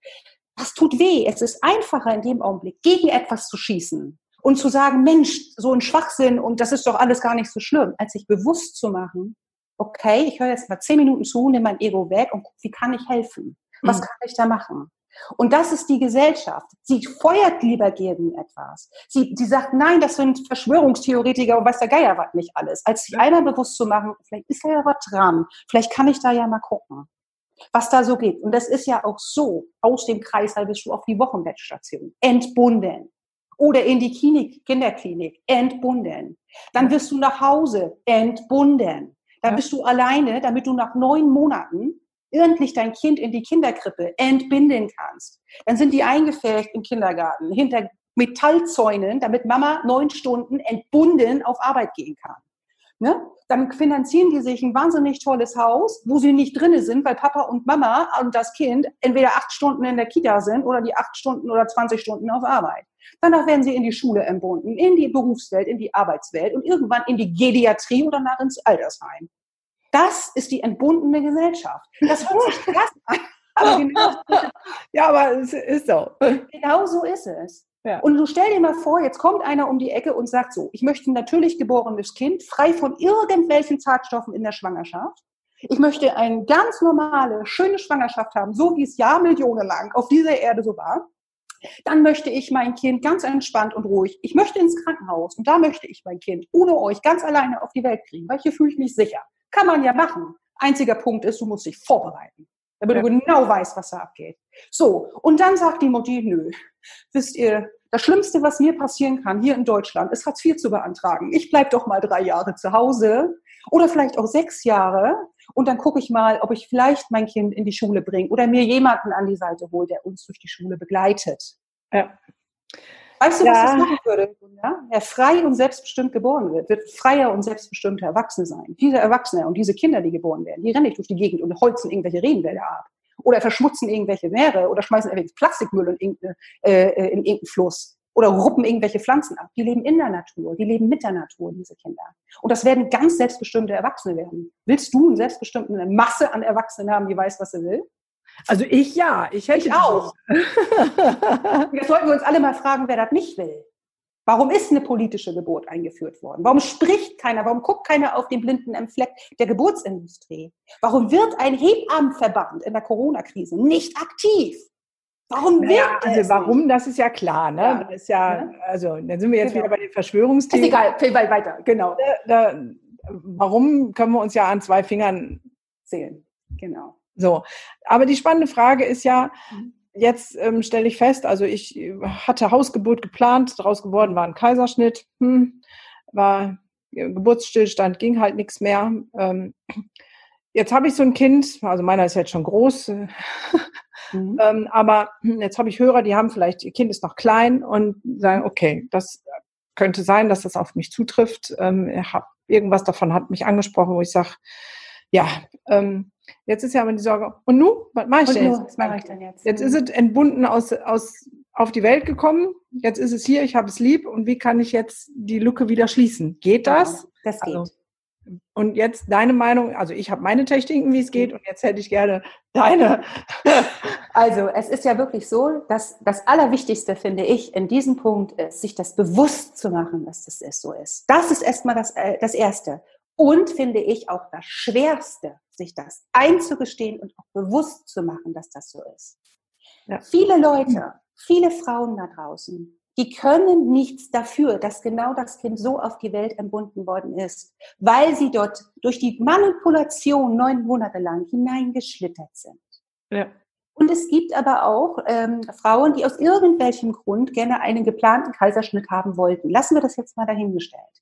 Das tut weh. Es ist einfacher in dem Augenblick, gegen etwas zu schießen und zu sagen, Mensch, so ein Schwachsinn und das ist doch alles gar nicht so schlimm, als sich bewusst zu machen, okay, ich höre jetzt mal zehn Minuten zu, nehme mein Ego weg und gucke, wie kann ich helfen? Was mhm. kann ich da machen? Und das ist die Gesellschaft. Sie feuert lieber gegen etwas. Sie, sie sagt, nein, das sind Verschwörungstheoretiker und weiß der Geier was nicht alles. Als sich einmal bewusst zu machen, vielleicht ist da ja was dran. Vielleicht kann ich da ja mal gucken was da so geht. Und das ist ja auch so, aus dem Kreißsaal bist du auf die Wochenbettstation entbunden. Oder in die Klinik, Kinderklinik, entbunden. Dann wirst du nach Hause entbunden. Dann bist du alleine, damit du nach neun Monaten endlich dein Kind in die Kinderkrippe entbinden kannst. Dann sind die eingefärbt im Kindergarten hinter Metallzäunen, damit Mama neun Stunden entbunden auf Arbeit gehen kann. Ne? Dann finanzieren die sich ein wahnsinnig tolles Haus, wo sie nicht drinne sind, weil Papa und Mama und das Kind entweder acht Stunden in der Kita sind oder die acht Stunden oder 20 Stunden auf Arbeit. Danach werden sie in die Schule entbunden, in die Berufswelt, in die Arbeitswelt und irgendwann in die Geriatrie oder nach ins Altersheim. Das ist die entbundene Gesellschaft. Das hört sich krass an. Aber [laughs] genau, ja, aber es ist so. Genau so ist es. Ja. Und du stell dir mal vor, jetzt kommt einer um die Ecke und sagt so, ich möchte ein natürlich geborenes Kind, frei von irgendwelchen Schadstoffen in der Schwangerschaft. Ich möchte eine ganz normale, schöne Schwangerschaft haben, so wie es Jahrmillionen lang auf dieser Erde so war. Dann möchte ich mein Kind ganz entspannt und ruhig. Ich möchte ins Krankenhaus und da möchte ich mein Kind ohne euch ganz alleine auf die Welt kriegen, weil hier fühle ich mich sicher. Kann man ja machen. Einziger Punkt ist, du musst dich vorbereiten damit ja. du genau weißt, was da abgeht. So, und dann sagt die Mutti, nö, wisst ihr, das Schlimmste, was mir passieren kann hier in Deutschland, ist Hartz IV zu beantragen. Ich bleib doch mal drei Jahre zu Hause oder vielleicht auch sechs Jahre und dann gucke ich mal, ob ich vielleicht mein Kind in die Schule bringe oder mir jemanden an die Seite hole, der uns durch die Schule begleitet. Ja. Weißt du, ja. was das machen würde? Ja? Wer frei und selbstbestimmt geboren wird, wird freier und selbstbestimmter Erwachsene sein. Diese Erwachsene und diese Kinder, die geboren werden, die rennen nicht durch die Gegend und holzen irgendwelche Regenwälder ab. Oder verschmutzen irgendwelche Meere oder schmeißen irgendwelches Plastikmüll in, äh, in irgendeinen Fluss oder ruppen irgendwelche Pflanzen ab. Die leben in der Natur, die leben mit der Natur, diese Kinder. Und das werden ganz selbstbestimmte Erwachsene werden. Willst du eine selbstbestimmte Masse an Erwachsenen haben, die weiß, was sie will? Also ich ja, ich hätte ich auch. [laughs] Jetzt sollten wir uns alle mal fragen, wer das nicht will. Warum ist eine politische Geburt eingeführt worden? Warum spricht keiner? Warum guckt keiner auf den blinden Fleck der Geburtsindustrie? Warum wird ein Hebammenverband in der Corona-Krise nicht aktiv? Warum naja, wird also warum, das ist ja klar, ne? Ja. Das ist ja, ja, also dann sind wir jetzt genau. wieder bei den Verschwörungstheorien. Ist egal, viel weiter, genau. Da, da, warum können wir uns ja an zwei Fingern zählen? Genau. So, aber die spannende Frage ist ja, mhm. jetzt ähm, stelle ich fest, also ich hatte Hausgeburt geplant, daraus geworden war ein Kaiserschnitt, hm, war Geburtsstillstand, ging halt nichts mehr. Ähm, jetzt habe ich so ein Kind, also meiner ist jetzt schon groß, äh, mhm. [laughs] ähm, aber jetzt habe ich Hörer, die haben vielleicht, ihr Kind ist noch klein und sagen, okay, das könnte sein, dass das auf mich zutrifft. Ähm, irgendwas davon hat mich angesprochen, wo ich sage, ja, ähm, Jetzt ist ja aber die Sorge, und nun, was mache ich denn jetzt? Was mache ich denn jetzt? Jetzt ist es entbunden aus, aus, auf die Welt gekommen, jetzt ist es hier, ich habe es lieb und wie kann ich jetzt die Lücke wieder schließen? Geht das? Genau, das geht. Also, und jetzt deine Meinung, also ich habe meine Techniken, wie es geht, und jetzt hätte ich gerne deine. [laughs] Also es ist ja wirklich so, dass das Allerwichtigste, finde ich, in diesem Punkt ist, sich das bewusst zu machen, dass das so ist. Das ist erstmal das, äh, das Erste. Und finde ich auch das Schwerste, sich das einzugestehen und auch bewusst zu machen, dass das so ist. Ja. Viele Leute, viele Frauen da draußen, die können nichts dafür, dass genau das Kind so auf die Welt entbunden worden ist, weil sie dort durch die Manipulation neun Monate lang hineingeschlittert sind. Ja. Und es gibt aber auch ähm, Frauen, die aus irgendwelchem Grund gerne einen geplanten Kaiserschnitt haben wollten. Lassen wir das jetzt mal dahingestellt.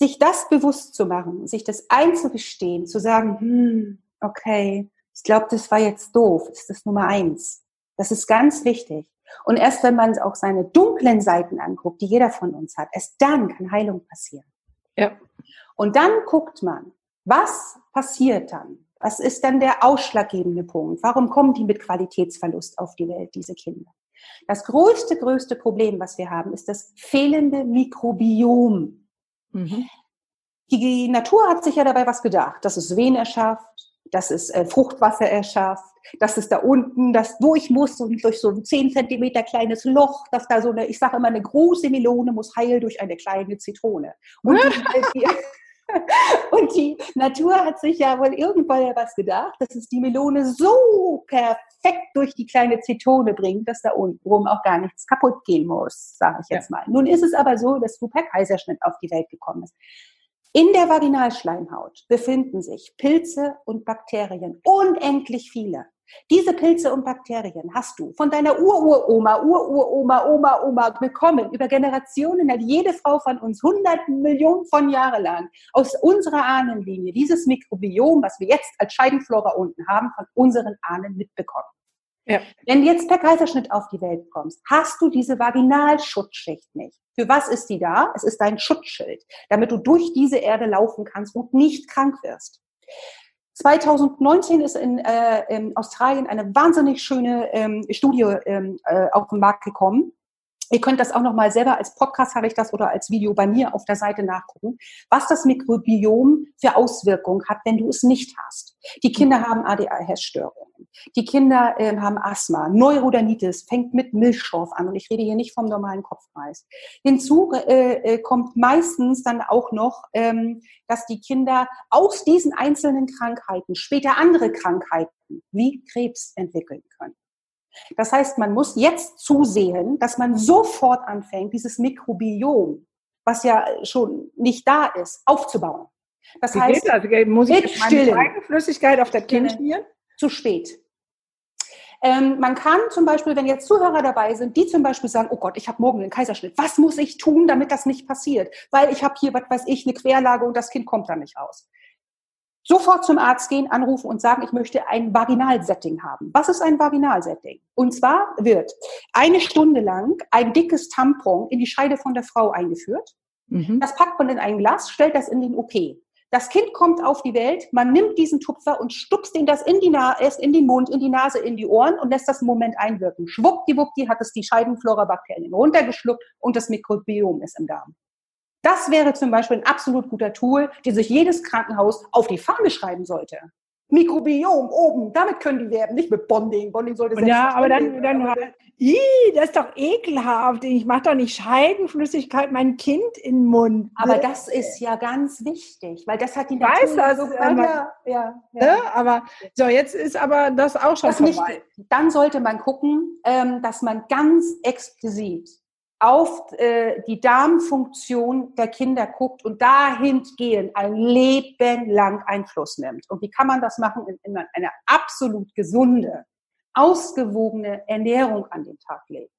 Sich das bewusst zu machen, sich das einzugestehen, zu sagen, hm, okay, ich glaube, das war jetzt doof, das ist das Nummer eins. Das ist ganz wichtig. Und erst wenn man auch seine dunklen Seiten anguckt, die jeder von uns hat, erst dann kann Heilung passieren. Ja. Und dann guckt man, was passiert dann? Was ist dann der ausschlaggebende Punkt? Warum kommen die mit Qualitätsverlust auf die Welt, diese Kinder? Das größte, größte Problem, was wir haben, ist das fehlende Mikrobiom. Mhm. Die Natur hat sich ja dabei was gedacht, dass es Wehen erschafft, dass es äh, Fruchtwasser erschafft, dass es da unten das durch muss und durch so ein 10 Zentimeter kleines Loch, dass da so eine, ich sage immer, eine große Melone muss heil durch eine kleine Zitrone. Und die, [laughs] [laughs] und die Natur hat sich ja wohl irgendwann was gedacht, dass es die Melone so perfekt durch die kleine Zitrone bringt, dass da rum auch gar nichts kaputt gehen muss, sage ich jetzt ja. mal. Nun ist es aber so, dass du per Kaiserschnitt auf die Welt gekommen bist. In der Vaginalschleimhaut befinden sich Pilze und Bakterien, unendlich viele. Diese Pilze und Bakterien hast du von deiner Ururoma, Ururoma, Oma, Oma bekommen. Über Generationen hat jede Frau von uns hunderten Millionen von Jahren lang aus unserer Ahnenlinie dieses Mikrobiom, was wir jetzt als Scheidenflora unten haben, von unseren Ahnen mitbekommen. Ja. Wenn du jetzt per Kaiserschnitt auf die Welt kommst, hast du diese Vaginalschutzschicht nicht. Für was ist die da? Es ist dein Schutzschild, damit du durch diese Erde laufen kannst und nicht krank wirst. 2019 ist in, äh, in Australien eine wahnsinnig schöne ähm, Studie ähm, äh, auf den Markt gekommen. Ihr könnt das auch noch mal selber als Podcast habe ich das oder als Video bei mir auf der Seite nachgucken, was das Mikrobiom für Auswirkungen hat, wenn du es nicht hast. Die Kinder haben ADHS-Störungen. Die Kinder äh, haben Asthma. Neurodermitis fängt mit Milchschorf an und ich rede hier nicht vom normalen Kopfpreis. Hinzu äh, äh, kommt meistens dann auch noch, ähm, dass die Kinder aus diesen einzelnen Krankheiten später andere Krankheiten wie Krebs entwickeln können. Das heißt, man muss jetzt zusehen, dass man sofort anfängt, dieses Mikrobiom, was ja schon nicht da ist, aufzubauen. Das Wie heißt, also, muss ich mit meine Flüssigkeit auf das Kind schmieren? Zu spät. Ähm, man kann zum Beispiel, wenn jetzt Zuhörer dabei sind, die zum Beispiel sagen, oh Gott, ich habe morgen einen Kaiserschnitt. Was muss ich tun, damit das nicht passiert? Weil ich habe hier, was weiß ich, eine Querlage und das Kind kommt da nicht raus sofort zum Arzt gehen, anrufen und sagen, ich möchte ein Vaginalsetting haben. Was ist ein Vaginalsetting? Und zwar wird eine Stunde lang ein dickes Tampon in die Scheide von der Frau eingeführt. Mhm. Das packt man in ein Glas, stellt das in den OP. Das Kind kommt auf die Welt, man nimmt diesen Tupfer und stupst ihn das in, die erst in den Mund, in die Nase, in die Ohren und lässt das einen Moment einwirken. Schwuppdiwuppdi hat es die Scheidenflora-Bakterien runtergeschluckt und das Mikrobiom ist im Darm. Das wäre zum Beispiel ein absolut guter Tool, die sich jedes Krankenhaus auf die Fahne schreiben sollte. Mikrobiom oben, damit können die werben, nicht mit Bonding. Bonding sollte Ja, aber dann, dann aber, ii, das ist doch ekelhaft. Ich mache doch nicht Scheidenflüssigkeit mein Kind in den Mund. Aber ne? das ist ja ganz wichtig, weil das hat die Natur weiß das, so ja, ja, ja. Ne? Aber so, jetzt ist aber das auch schon das vorbei. Nicht, dann sollte man gucken, ähm, dass man ganz explizit auf äh, die Darmfunktion der Kinder guckt und dahingehend ein Leben lang Einfluss nimmt. Und wie kann man das machen, indem man eine absolut gesunde, ausgewogene Ernährung an den Tag legt?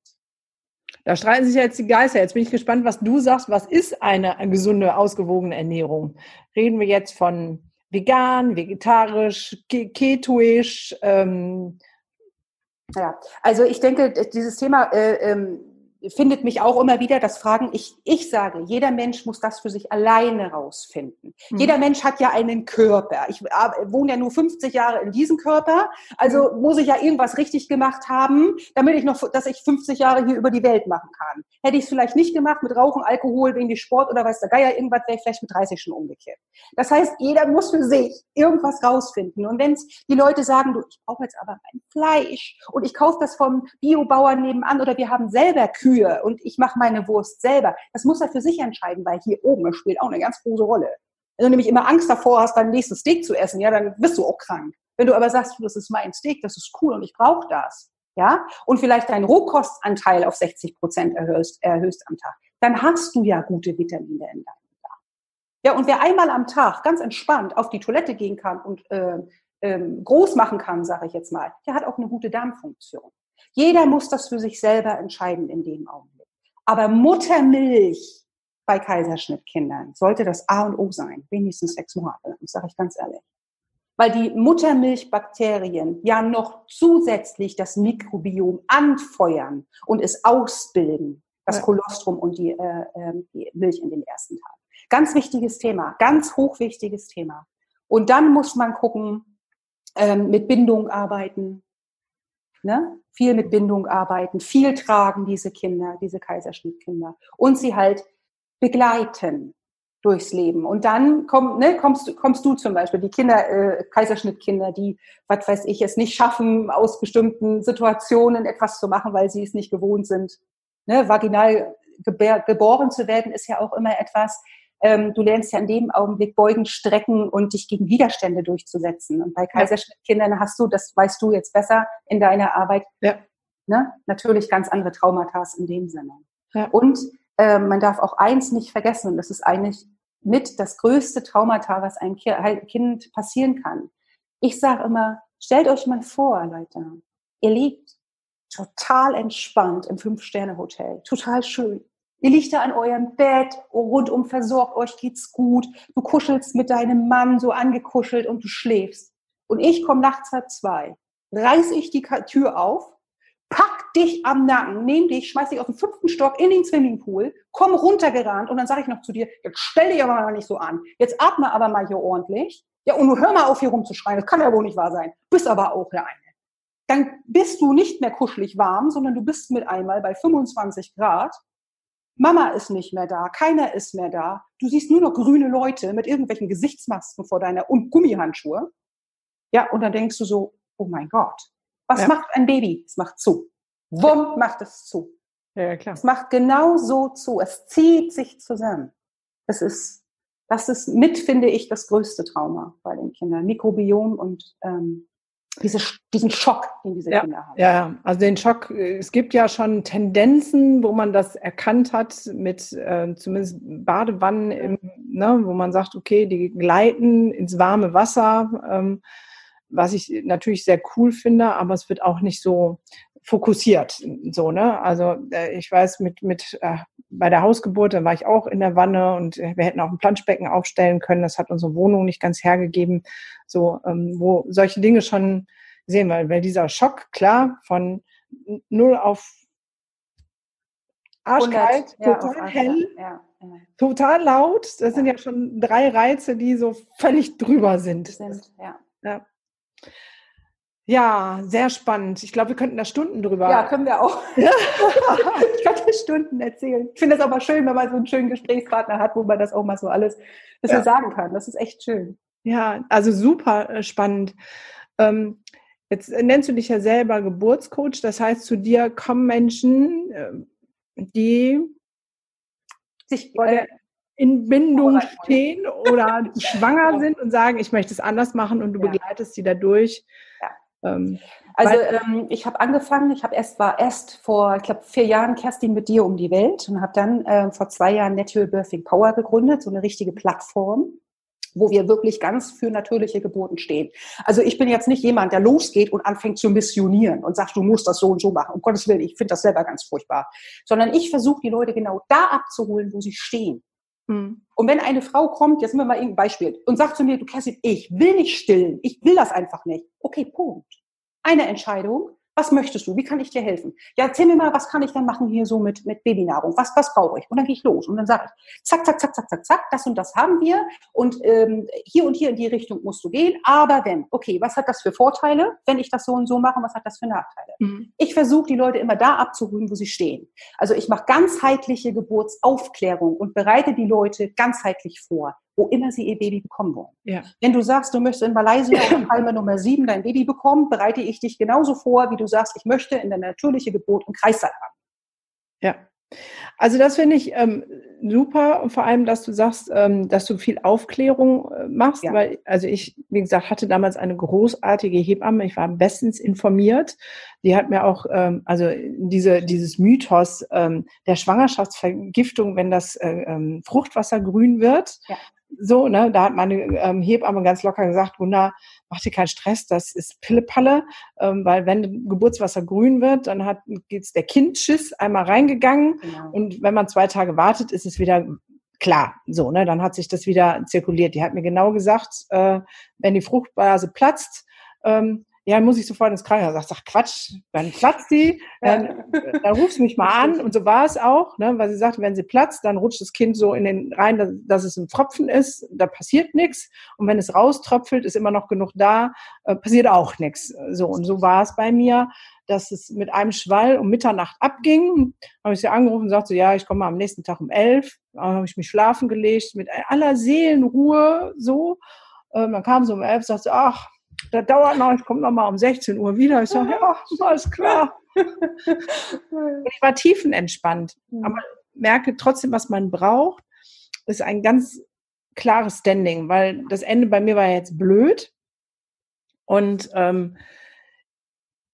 Da streiten sich jetzt die Geister. Jetzt bin ich gespannt, was du sagst. Was ist eine, gesunde, ausgewogene Ernährung? Reden wir jetzt von vegan, vegetarisch, ketoisch? Ähm ja, also ich denke, dieses Thema äh, ähm, findet mich auch immer wieder, das Fragen, ich, ich sage, jeder Mensch muss das für sich alleine rausfinden. Mhm. Jeder Mensch hat ja einen Körper. Ich wohne ja nur 50 Jahre in diesem Körper, also mhm. muss ich ja irgendwas richtig gemacht haben, damit ich noch, dass ich 50 Jahre hier über die Welt machen kann. Hätte ich es vielleicht nicht gemacht mit Rauchen, Alkohol, wegen Sport oder weiß der Geier, irgendwas wäre ich vielleicht mit 30 schon umgekehrt. Das heißt, jeder muss für sich irgendwas rausfinden. Und wenn die Leute sagen, du, ich brauche jetzt aber mein Fleisch und ich kaufe das vom Biobauern nebenan oder wir haben selber Kühe, Kühe und ich mache meine Wurst selber. Das muss er für sich entscheiden, weil hier oben spielt auch eine ganz große Rolle. Wenn du nämlich immer Angst davor hast, dein nächstes Steak zu essen, ja, dann wirst du auch krank. Wenn du aber sagst, das ist mein Steak, das ist cool und ich brauche das, ja, und vielleicht deinen Rohkostanteil auf 60 Prozent erhöhst, erhöhst am Tag, dann hast du ja gute Vitamine in deinem Darm. Ja, und wer einmal am Tag ganz entspannt auf die Toilette gehen kann und äh, ähm, groß machen kann, sage ich jetzt mal, der hat auch eine gute Darmfunktion. Jeder muss das für sich selber entscheiden in dem Augenblick. Aber Muttermilch bei Kaiserschnittkindern sollte das A und O sein, wenigstens sechs Monate, das sage ich ganz ehrlich. Weil die Muttermilchbakterien ja noch zusätzlich das Mikrobiom anfeuern und es ausbilden, das. Kolostrum und die, äh, ähm, die Milch in den ersten Tagen. Ganz wichtiges Thema, ganz hochwichtiges Thema. Und dann muss man gucken, ähm, mit Bindung arbeiten, Ne? Viel mit Bindung arbeiten, viel tragen diese Kinder, diese Kaiserschnittkinder und sie halt begleiten durchs Leben. Und dann komm, ne, kommst, kommst du zum Beispiel, die Kinder, äh, Kaiserschnittkinder, die, was weiß ich, es nicht schaffen, aus bestimmten Situationen etwas zu machen, weil sie es nicht gewohnt sind. Ne, vaginal geboren zu werden, ist ja auch immer etwas, ähm, du lernst ja in dem Augenblick beugen, strecken und dich gegen Widerstände durchzusetzen. Und bei Kaiserschnittkindern hast du, das weißt du jetzt besser in deiner Arbeit, ja. ne, natürlich ganz andere Traumata in dem Sinne. Ja. Und äh, man darf auch eins nicht vergessen, und das ist eigentlich mit das größte Traumata, was einem Kind passieren kann. Ich sage immer, stellt euch mal vor, Leute, ihr liegt total entspannt im Fünf-Sterne-Hotel, total schön. Ihr liegt da an eurem Bett, rundum versorgt, euch geht's gut. Du kuschelst mit deinem Mann so angekuschelt und du schläfst. Und ich komme nachts halb zwei, reiß ich die Tür auf, pack dich am Nacken, nehm dich, schmeiß dich auf den fünften Stock in den Swimmingpool, komm runtergerannt und dann sage ich noch zu dir, jetzt stell dich aber mal nicht so an. Jetzt atme aber mal hier ordentlich. Ja, und hör mal auf, hier rumzuschreien. Das kann ja wohl nicht wahr sein. Bist aber auch der eine. Dann bist du nicht mehr kuschelig warm, sondern du bist mit einmal bei 25 Grad Mama ist nicht mehr da, keiner ist mehr da. Du siehst nur noch grüne Leute mit irgendwelchen Gesichtsmasken vor deiner und Gummihandschuhe. Ja, und dann denkst du so, oh mein Gott, was ja. macht ein Baby? Es macht zu. Wumm macht es zu. Ja, klar. Es macht genau so zu. Es zieht sich zusammen. Das ist, das ist mit, finde ich, das größte Trauma bei den Kindern. Mikrobiom und ähm, diese, diesen Schock, den diese ja, Kinder haben. Ja, also den Schock, es gibt ja schon Tendenzen, wo man das erkannt hat, mit äh, zumindest Badewannen, im, ne, wo man sagt, okay, die gleiten ins warme Wasser, ähm, was ich natürlich sehr cool finde, aber es wird auch nicht so fokussiert. So, ne? Also äh, ich weiß, mit, mit äh, bei der Hausgeburt, da war ich auch in der Wanne und wir hätten auch ein Planschbecken aufstellen können. Das hat unsere Wohnung nicht ganz hergegeben. So, ähm, wo solche Dinge schon sehen, weil, weil dieser Schock, klar, von null auf arschkalt, ja, total hell, ja, ja. total laut. Das sind ja schon drei Reize, die so völlig drüber sind. sind ja. Ja. Sehr spannend. Ich glaube, wir könnten da Stunden drüber. Ja, können wir auch. [laughs] [laughs] ich könnte Stunden erzählen. Ich finde es aber schön, wenn man so einen schönen Gesprächspartner hat, wo man das auch mal so alles ja. sagen kann. Das ist echt schön. Ja, also super äh, spannend. Ähm, jetzt nennst du dich ja selber Geburtscoach. Das heißt, zu dir kommen Menschen, ähm, die sich äh, in Bindung stehen oder [laughs] schwanger sind und sagen, ich möchte es anders machen und du ja. begleitest sie dadurch. Ja. Ähm, also ähm, ich habe angefangen, ich habe erst war erst vor, ich glaube, vier Jahren Kerstin mit dir um die Welt und habe dann äh, vor zwei Jahren Natural Birthing Power gegründet, so eine richtige Plattform wo wir wirklich ganz für natürliche Geburten stehen. Also ich bin jetzt nicht jemand, der losgeht und anfängt zu missionieren und sagt, du musst das so und so machen. Um Gottes Willen, ich finde das selber ganz furchtbar. Sondern ich versuche die Leute genau da abzuholen, wo sie stehen. Hm. Und wenn eine Frau kommt, jetzt nehmen wir mal ein Beispiel, und sagt zu mir, du Kerstin, ich will nicht stillen, ich will das einfach nicht. Okay, Punkt. Eine Entscheidung. Was möchtest du? Wie kann ich dir helfen? Ja, erzähl mir mal, was kann ich dann machen hier so mit, mit Babynahrung? Was, was brauche ich? Und dann gehe ich los und dann sage ich, zack, zack, zack, zack, zack, zack, das und das haben wir und ähm, hier und hier in die Richtung musst du gehen. Aber wenn, okay, was hat das für Vorteile, wenn ich das so und so mache? Was hat das für Nachteile? Mhm. Ich versuche die Leute immer da abzuholen, wo sie stehen. Also ich mache ganzheitliche Geburtsaufklärung und bereite die Leute ganzheitlich vor wo immer sie ihr Baby bekommen wollen. Ja. Wenn du sagst, du möchtest in Malaysia [coughs] auf Palme Nummer 7 dein Baby bekommen, bereite ich dich genauso vor, wie du sagst, ich möchte in der natürliche Geburt einen Kreissaal haben. Ja. Also das finde ich ähm, super und vor allem, dass du sagst, ähm, dass du viel Aufklärung äh, machst, ja. weil also ich, wie gesagt, hatte damals eine großartige Hebamme, ich war bestens informiert. Die hat mir auch, ähm, also diese, dieses Mythos ähm, der Schwangerschaftsvergiftung, wenn das äh, ähm, Fruchtwasser grün wird, ja so, ne, da hat meine ähm, Hebamme ganz locker gesagt, Wunder, mach dir keinen Stress, das ist Pillepalle, ähm, weil wenn Geburtswasser grün wird, dann hat geht's der Kindschiss einmal reingegangen genau. und wenn man zwei Tage wartet, ist es wieder klar, so, ne, dann hat sich das wieder zirkuliert. Die hat mir genau gesagt, äh, wenn die Fruchtblase platzt, ähm, ja, dann muss ich sofort ins Krankenhaus. Sag, sag Quatsch, dann platzt sie, dann, dann rufst du mich mal an. Und so war es auch, ne, weil sie sagte, wenn sie platzt, dann rutscht das Kind so in den rein, dass, dass es ein Tropfen ist, da passiert nichts. Und wenn es rauströpfelt, ist immer noch genug da, äh, passiert auch nichts. So, und so war es bei mir, dass es mit einem Schwall um Mitternacht abging. Habe ich sie angerufen und sagte, ja, ich komme am nächsten Tag um elf. Dann habe ich mich schlafen gelegt, mit aller Seelenruhe so. Äh, dann kam sie um elf, sagte, ach, das dauert noch, ich komme noch mal um 16 Uhr wieder. Ich sage, ja, alles klar. [laughs] Ich war tiefenentspannt, mhm. aber merke trotzdem, was man braucht, ist ein ganz klares Standing, weil das Ende bei mir war jetzt blöd und ähm,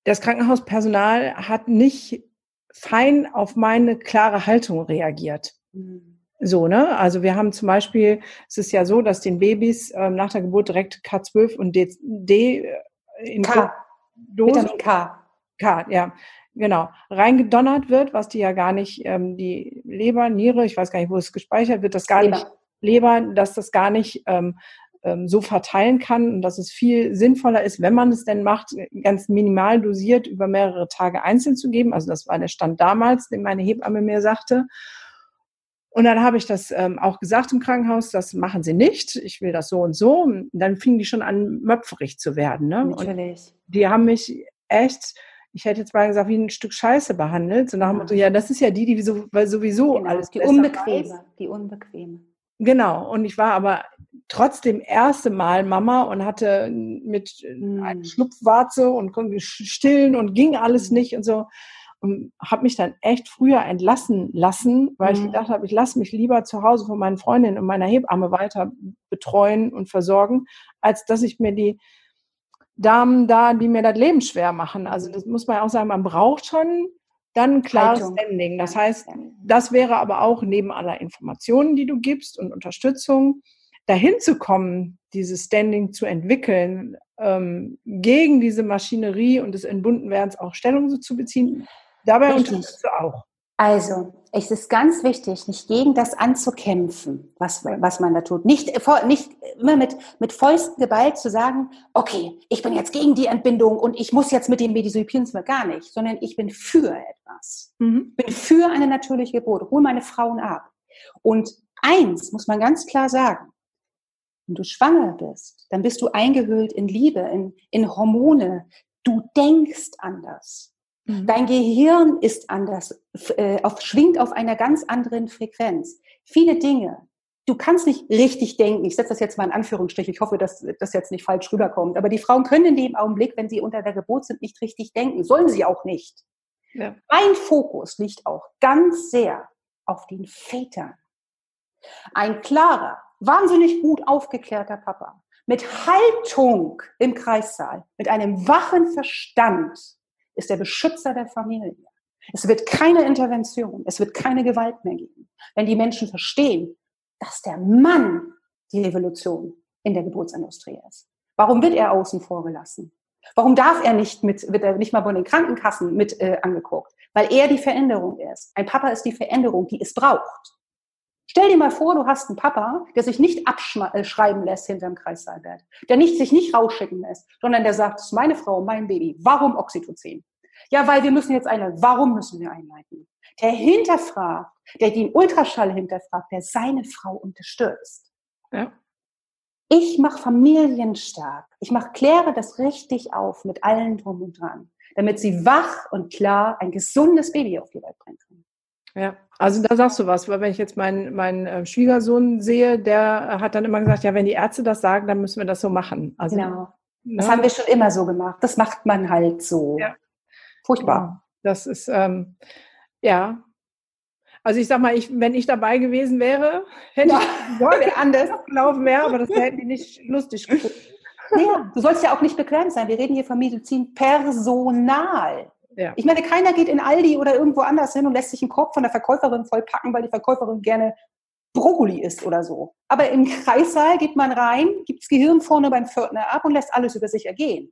das Krankenhauspersonal hat nicht fein auf meine klare Haltung reagiert. Mhm. So, ne? Also wir haben zum Beispiel, es ist ja so, dass den Babys ähm, nach der Geburt direkt K12 und D, D äh, in K. Dose, Vitamin K. K, ja, genau, reingedonnert wird, was die ja gar nicht, ähm, die Leber, Niere, ich weiß gar nicht, wo es gespeichert wird, das gar Leber. nicht, Leber, dass das gar nicht ähm, ähm, so verteilen kann und dass es viel sinnvoller ist, wenn man es denn macht, ganz minimal dosiert über mehrere Tage einzeln zu geben. Also das war der Stand damals, den meine Hebamme mir sagte. Und dann habe ich das ähm, auch gesagt im Krankenhaus, das machen sie nicht, ich will das so und so. Und dann fingen die schon an, möpferig zu werden. Ne? Natürlich. Und die haben mich echt, ich hätte jetzt mal gesagt, wie ein Stück Scheiße behandelt. So nach dem Motto, ja, das ist ja die, die sowieso genau, alles Die unbequeme, weiß. die unbequeme. Genau, und ich war aber trotzdem erste Mal Mama und hatte mit mm. einem Schlupfwarze und konnte stillen und ging alles mm. nicht und so und habe mich dann echt früher entlassen lassen, weil mhm. ich gedacht habe, ich lasse mich lieber zu Hause von meinen Freundinnen und meiner Hebamme weiter betreuen und versorgen, als dass ich mir die Damen da, die mir das Leben schwer machen. Also das muss man auch sagen, man braucht schon dann ein klares Haltung. Standing. Das heißt, das wäre aber auch neben aller Informationen, die du gibst und Unterstützung, dahin zu kommen, dieses Standing zu entwickeln, ähm, gegen diese Maschinerie und des Entbundenwerdens auch Stellung zu beziehen, Dabei Richtig. unterstützt du auch. Also, es ist ganz wichtig, nicht gegen das anzukämpfen, was, was man da tut. Nicht, nicht immer mit, mit vollsten Gewalt zu sagen, okay, ich bin jetzt gegen die Entbindung und ich muss jetzt mit dem Medisopien gar nicht, sondern ich bin für etwas. Mhm. bin für eine natürliche Geburt. Hol meine Frauen ab. Und eins muss man ganz klar sagen. Wenn du schwanger bist, dann bist du eingehüllt in Liebe, in, in Hormone. Du denkst anders. Mhm. Dein Gehirn ist anders, äh, auf, schwingt auf einer ganz anderen Frequenz. Viele Dinge. Du kannst nicht richtig denken. Ich setze das jetzt mal in Anführungsstrich. Ich hoffe, dass das jetzt nicht falsch rüberkommt. Aber die Frauen können in dem Augenblick, wenn sie unter der Geburt sind, nicht richtig denken. Sollen sie auch nicht. Ja. Mein Fokus liegt auch ganz sehr auf den Vätern. Ein klarer, wahnsinnig gut aufgeklärter Papa mit Haltung im Kreissaal, mit einem wachen Verstand ist der Beschützer der Familie. Es wird keine Intervention, es wird keine Gewalt mehr geben, wenn die Menschen verstehen, dass der Mann die Revolution in der Geburtsindustrie ist. Warum wird er außen vor gelassen? Warum darf er nicht mit, wird er nicht mal von den Krankenkassen mit äh, angeguckt? Weil er die Veränderung ist. Ein Papa ist die Veränderung, die es braucht. Stell dir mal vor, du hast einen Papa, der sich nicht abschreiben lässt hinterm Kreissaalbett, der nicht, sich nicht rausschicken lässt, sondern der sagt, das ist meine Frau, mein Baby. Warum Oxytocin? Ja, weil wir müssen jetzt einleiten. Warum müssen wir einleiten? Der hinterfragt, der den Ultraschall hinterfragt, der seine Frau unterstützt. Ja. Ich mache Familien stark. Ich mache, kläre das richtig auf mit allen drum und dran, damit sie wach und klar ein gesundes Baby auf die Welt bringen können. Ja, also da sagst du was, weil wenn ich jetzt meinen, meinen äh, Schwiegersohn sehe, der hat dann immer gesagt, ja, wenn die Ärzte das sagen, dann müssen wir das so machen. Also, genau. Ne? Das haben wir schon immer so gemacht. Das macht man halt so. Ja. Furchtbar. Ja, das ist, ähm, ja. Also ich sag mal, ich, wenn ich dabei gewesen wäre, [laughs] hätte ja. ich wäre anders gelaufen wäre, aber das hätten die nicht [laughs] lustig gefunden. Ja, du sollst ja auch nicht bequem sein. Wir reden hier von Medizin Personal. Ja. Ich meine, keiner geht in Aldi oder irgendwo anders hin und lässt sich einen Korb von der Verkäuferin vollpacken, weil die Verkäuferin gerne Brokkoli isst oder so. Aber im Kreissaal geht man rein, gibt das Gehirn vorne beim Pförtner ab und lässt alles über sich ergehen.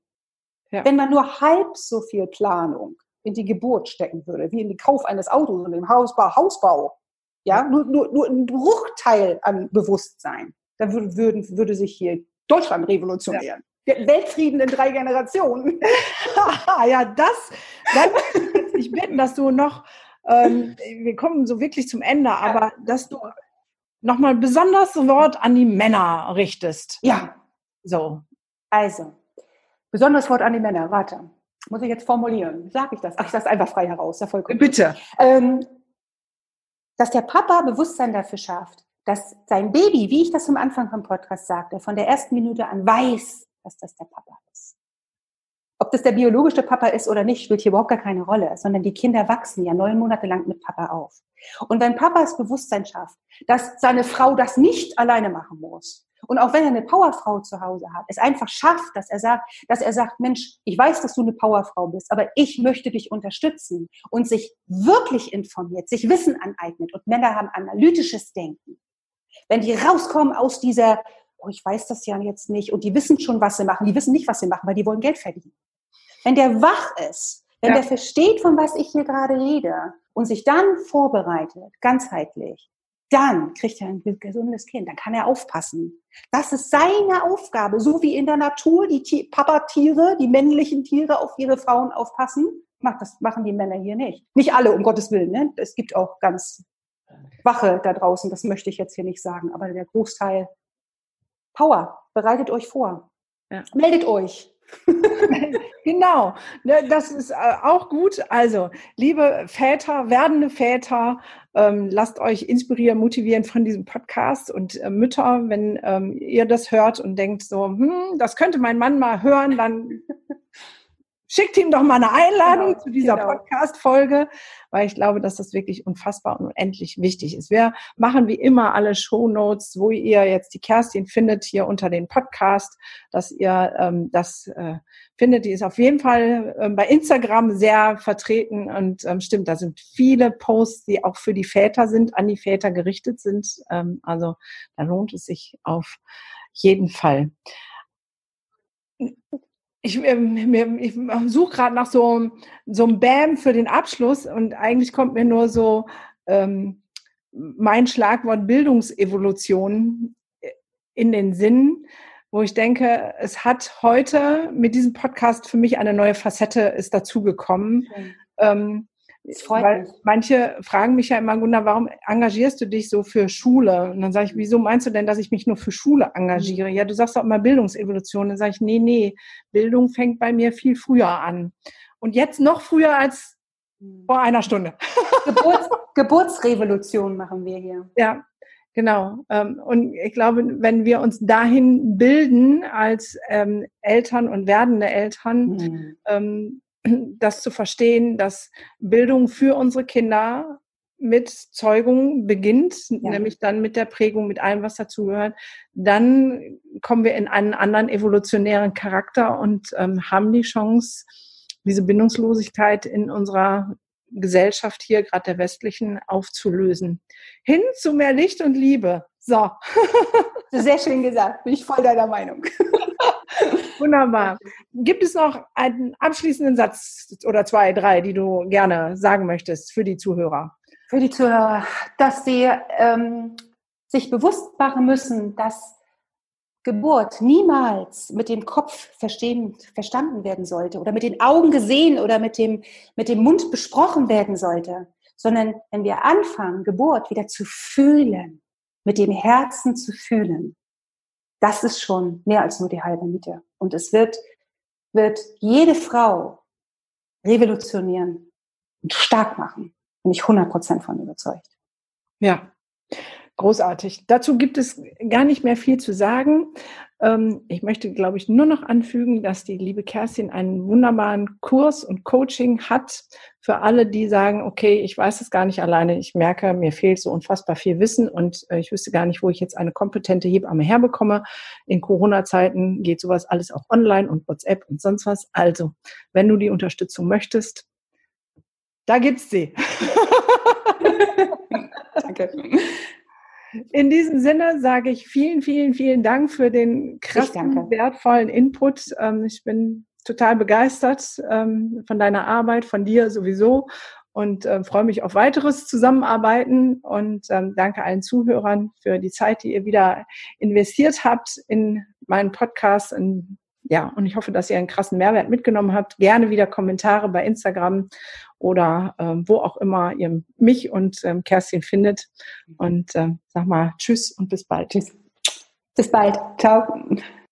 Ja. Wenn man nur halb so viel Planung in die Geburt stecken würde, wie in den Kauf eines Autos und im Hausbau, Hausbau, ja, nur, nur, nur ein Bruchteil an Bewusstsein, dann würde, würde, würde sich hier Deutschland revolutionieren. Ja. Weltfrieden in drei Generationen. [laughs] ja, das, dann würde ich bitten, dass du noch, ähm, wir kommen so wirklich zum Ende, aber dass du nochmal besonders Wort an die Männer richtest. Ja. So. Also, besonderes Wort an die Männer, warte. Muss ich jetzt formulieren? Sag ich das? Ach, ich sage einfach frei heraus. Ja, vollkommen. Bitte. Ähm, dass der Papa Bewusstsein dafür schafft, dass sein Baby, wie ich das am Anfang vom Podcast sagte, von der ersten Minute an weiß, dass das der Papa ist. Ob das der biologische Papa ist oder nicht, spielt hier überhaupt gar keine Rolle, sondern die Kinder wachsen ja neun Monate lang mit Papa auf. Und wenn Papa das Bewusstsein schafft, dass seine Frau das nicht alleine machen muss, und auch wenn er eine Powerfrau zu Hause hat, es einfach schafft, dass er sagt, dass er sagt, Mensch, ich weiß, dass du eine Powerfrau bist, aber ich möchte dich unterstützen und sich wirklich informiert, sich Wissen aneignet und Männer haben analytisches Denken. Wenn die rauskommen aus dieser oh, ich weiß das ja jetzt nicht. Und die wissen schon, was sie machen. Die wissen nicht, was sie machen, weil die wollen Geld verdienen. Wenn der wach ist, wenn ja. der versteht, von was ich hier gerade rede und sich dann vorbereitet, ganzheitlich, dann kriegt er ein gesundes Kind, dann kann er aufpassen. Das ist seine Aufgabe, so wie in der Natur die Papa-Tiere, die männlichen Tiere auf ihre Frauen aufpassen. Das machen die Männer hier nicht. Nicht alle, um Gottes Willen. Ne? Es gibt auch ganz Wache da draußen, das möchte ich jetzt hier nicht sagen, aber der Großteil Power, bereitet euch vor. Ja. Meldet euch. [laughs] genau, ne, das ist äh, auch gut. Also, liebe Väter, werdende Väter, ähm, lasst euch inspirieren, motivieren von diesem Podcast und äh, Mütter, wenn ähm, ihr das hört und denkt so, hm, das könnte mein Mann mal hören, dann [laughs] schickt ihm doch mal eine Einladung genau, zu dieser genau. Podcast-Folge, weil ich glaube, dass das wirklich unfassbar und unendlich wichtig ist. Wir machen wie immer alle Show Notes, wo ihr jetzt die Kerstin findet, hier unter den Podcast, dass ihr ähm, das äh, findet. Die ist auf jeden Fall äh, bei Instagram sehr vertreten und ähm, stimmt, da sind viele Posts, die auch für die Väter sind, an die Väter gerichtet sind. Ähm, also da lohnt es sich auf jeden Fall ich, ähm, ich suche gerade nach so, so einem Bam für den Abschluss und eigentlich kommt mir nur so ähm, mein Schlagwort Bildungsevolution äh, in den Sinn, wo ich denke, es hat heute mit diesem Podcast für mich eine neue Facette ist dazugekommen. Mhm. Ähm, weil mich. manche fragen mich ja immer, Gunnar, warum engagierst du dich so für Schule? Und dann sage ich, wieso meinst du denn, dass ich mich nur für Schule engagiere? Ja, du sagst doch immer Bildungsevolution. Dann sage ich, nee, nee, Bildung fängt bei mir viel früher an. Und jetzt noch früher als vor einer Stunde. [laughs] Geburts Geburtsrevolution machen wir hier. Ja, Genau. Ähm, und ich glaube, wenn wir uns dahin bilden als ähm, Eltern und werdende Eltern, mhm das zu verstehen, dass Bildung für unsere Kinder mit Zeugung beginnt, ja. nämlich dann mit der Prägung, mit allem, was dazugehört, dann kommen wir in einen anderen evolutionären Charakter und ähm, haben die Chance, diese Bindungslosigkeit in unserer Gesellschaft hier, gerade der westlichen, aufzulösen. Hin zu mehr Licht und Liebe. So. Sehr schön gesagt. Bin ich voll deiner Meinung. [laughs] Wunderbar. Gibt es noch einen abschließenden Satz oder zwei, drei, die du gerne sagen möchtest für die Zuhörer? Für die Zuhörer, dass sie ähm, sich bewusst machen müssen, dass Geburt niemals mit dem Kopf verstehen, verstanden werden sollte oder mit den Augen gesehen oder mit dem, mit dem Mund besprochen werden sollte, sondern wenn wir anfangen, Geburt wieder zu fühlen, mit dem Herzen zu fühlen, das ist schon mehr als nur die halbe Miete. Und es wird, wird jede Frau revolutionieren und stark machen. Bin ich 100 Prozent von überzeugt. Ja, großartig. Dazu gibt es gar nicht mehr viel zu sagen. Ähm, ich möchte, glaube ich, nur noch anfügen, dass die liebe Kerstin einen wunderbaren Kurs und Coaching hat für alle, die sagen, okay, ich weiß es gar nicht alleine. Ich merke, mir fehlt so unfassbar viel Wissen und äh, ich wüsste gar nicht, wo ich jetzt eine kompetente Hebamme herbekomme. In Corona-Zeiten geht sowas alles auch online und WhatsApp und sonst was. Also, wenn du die Unterstützung möchtest, da gibt's sie. [laughs] Danke. [laughs] In diesem Sinne sage ich vielen, vielen, vielen Dank für den krassen, wertvollen Input. Ähm, ich bin total begeistert ähm, von deiner Arbeit, von dir sowieso und äh, freue mich auf weiteres Zusammenarbeiten und ähm, danke allen Zuhörern für die Zeit, die ihr wieder investiert habt in meinen Podcast. Und, ja, und ich hoffe, dass ihr einen krassen Mehrwert mitgenommen habt. Gerne wieder Kommentare bei Instagram oder ähm, wo auch immer ihr mich und ähm, Kerstin findet. Und ähm, sag mal Tschüss und bis bald. Tschüss. Bis bald. Ciao.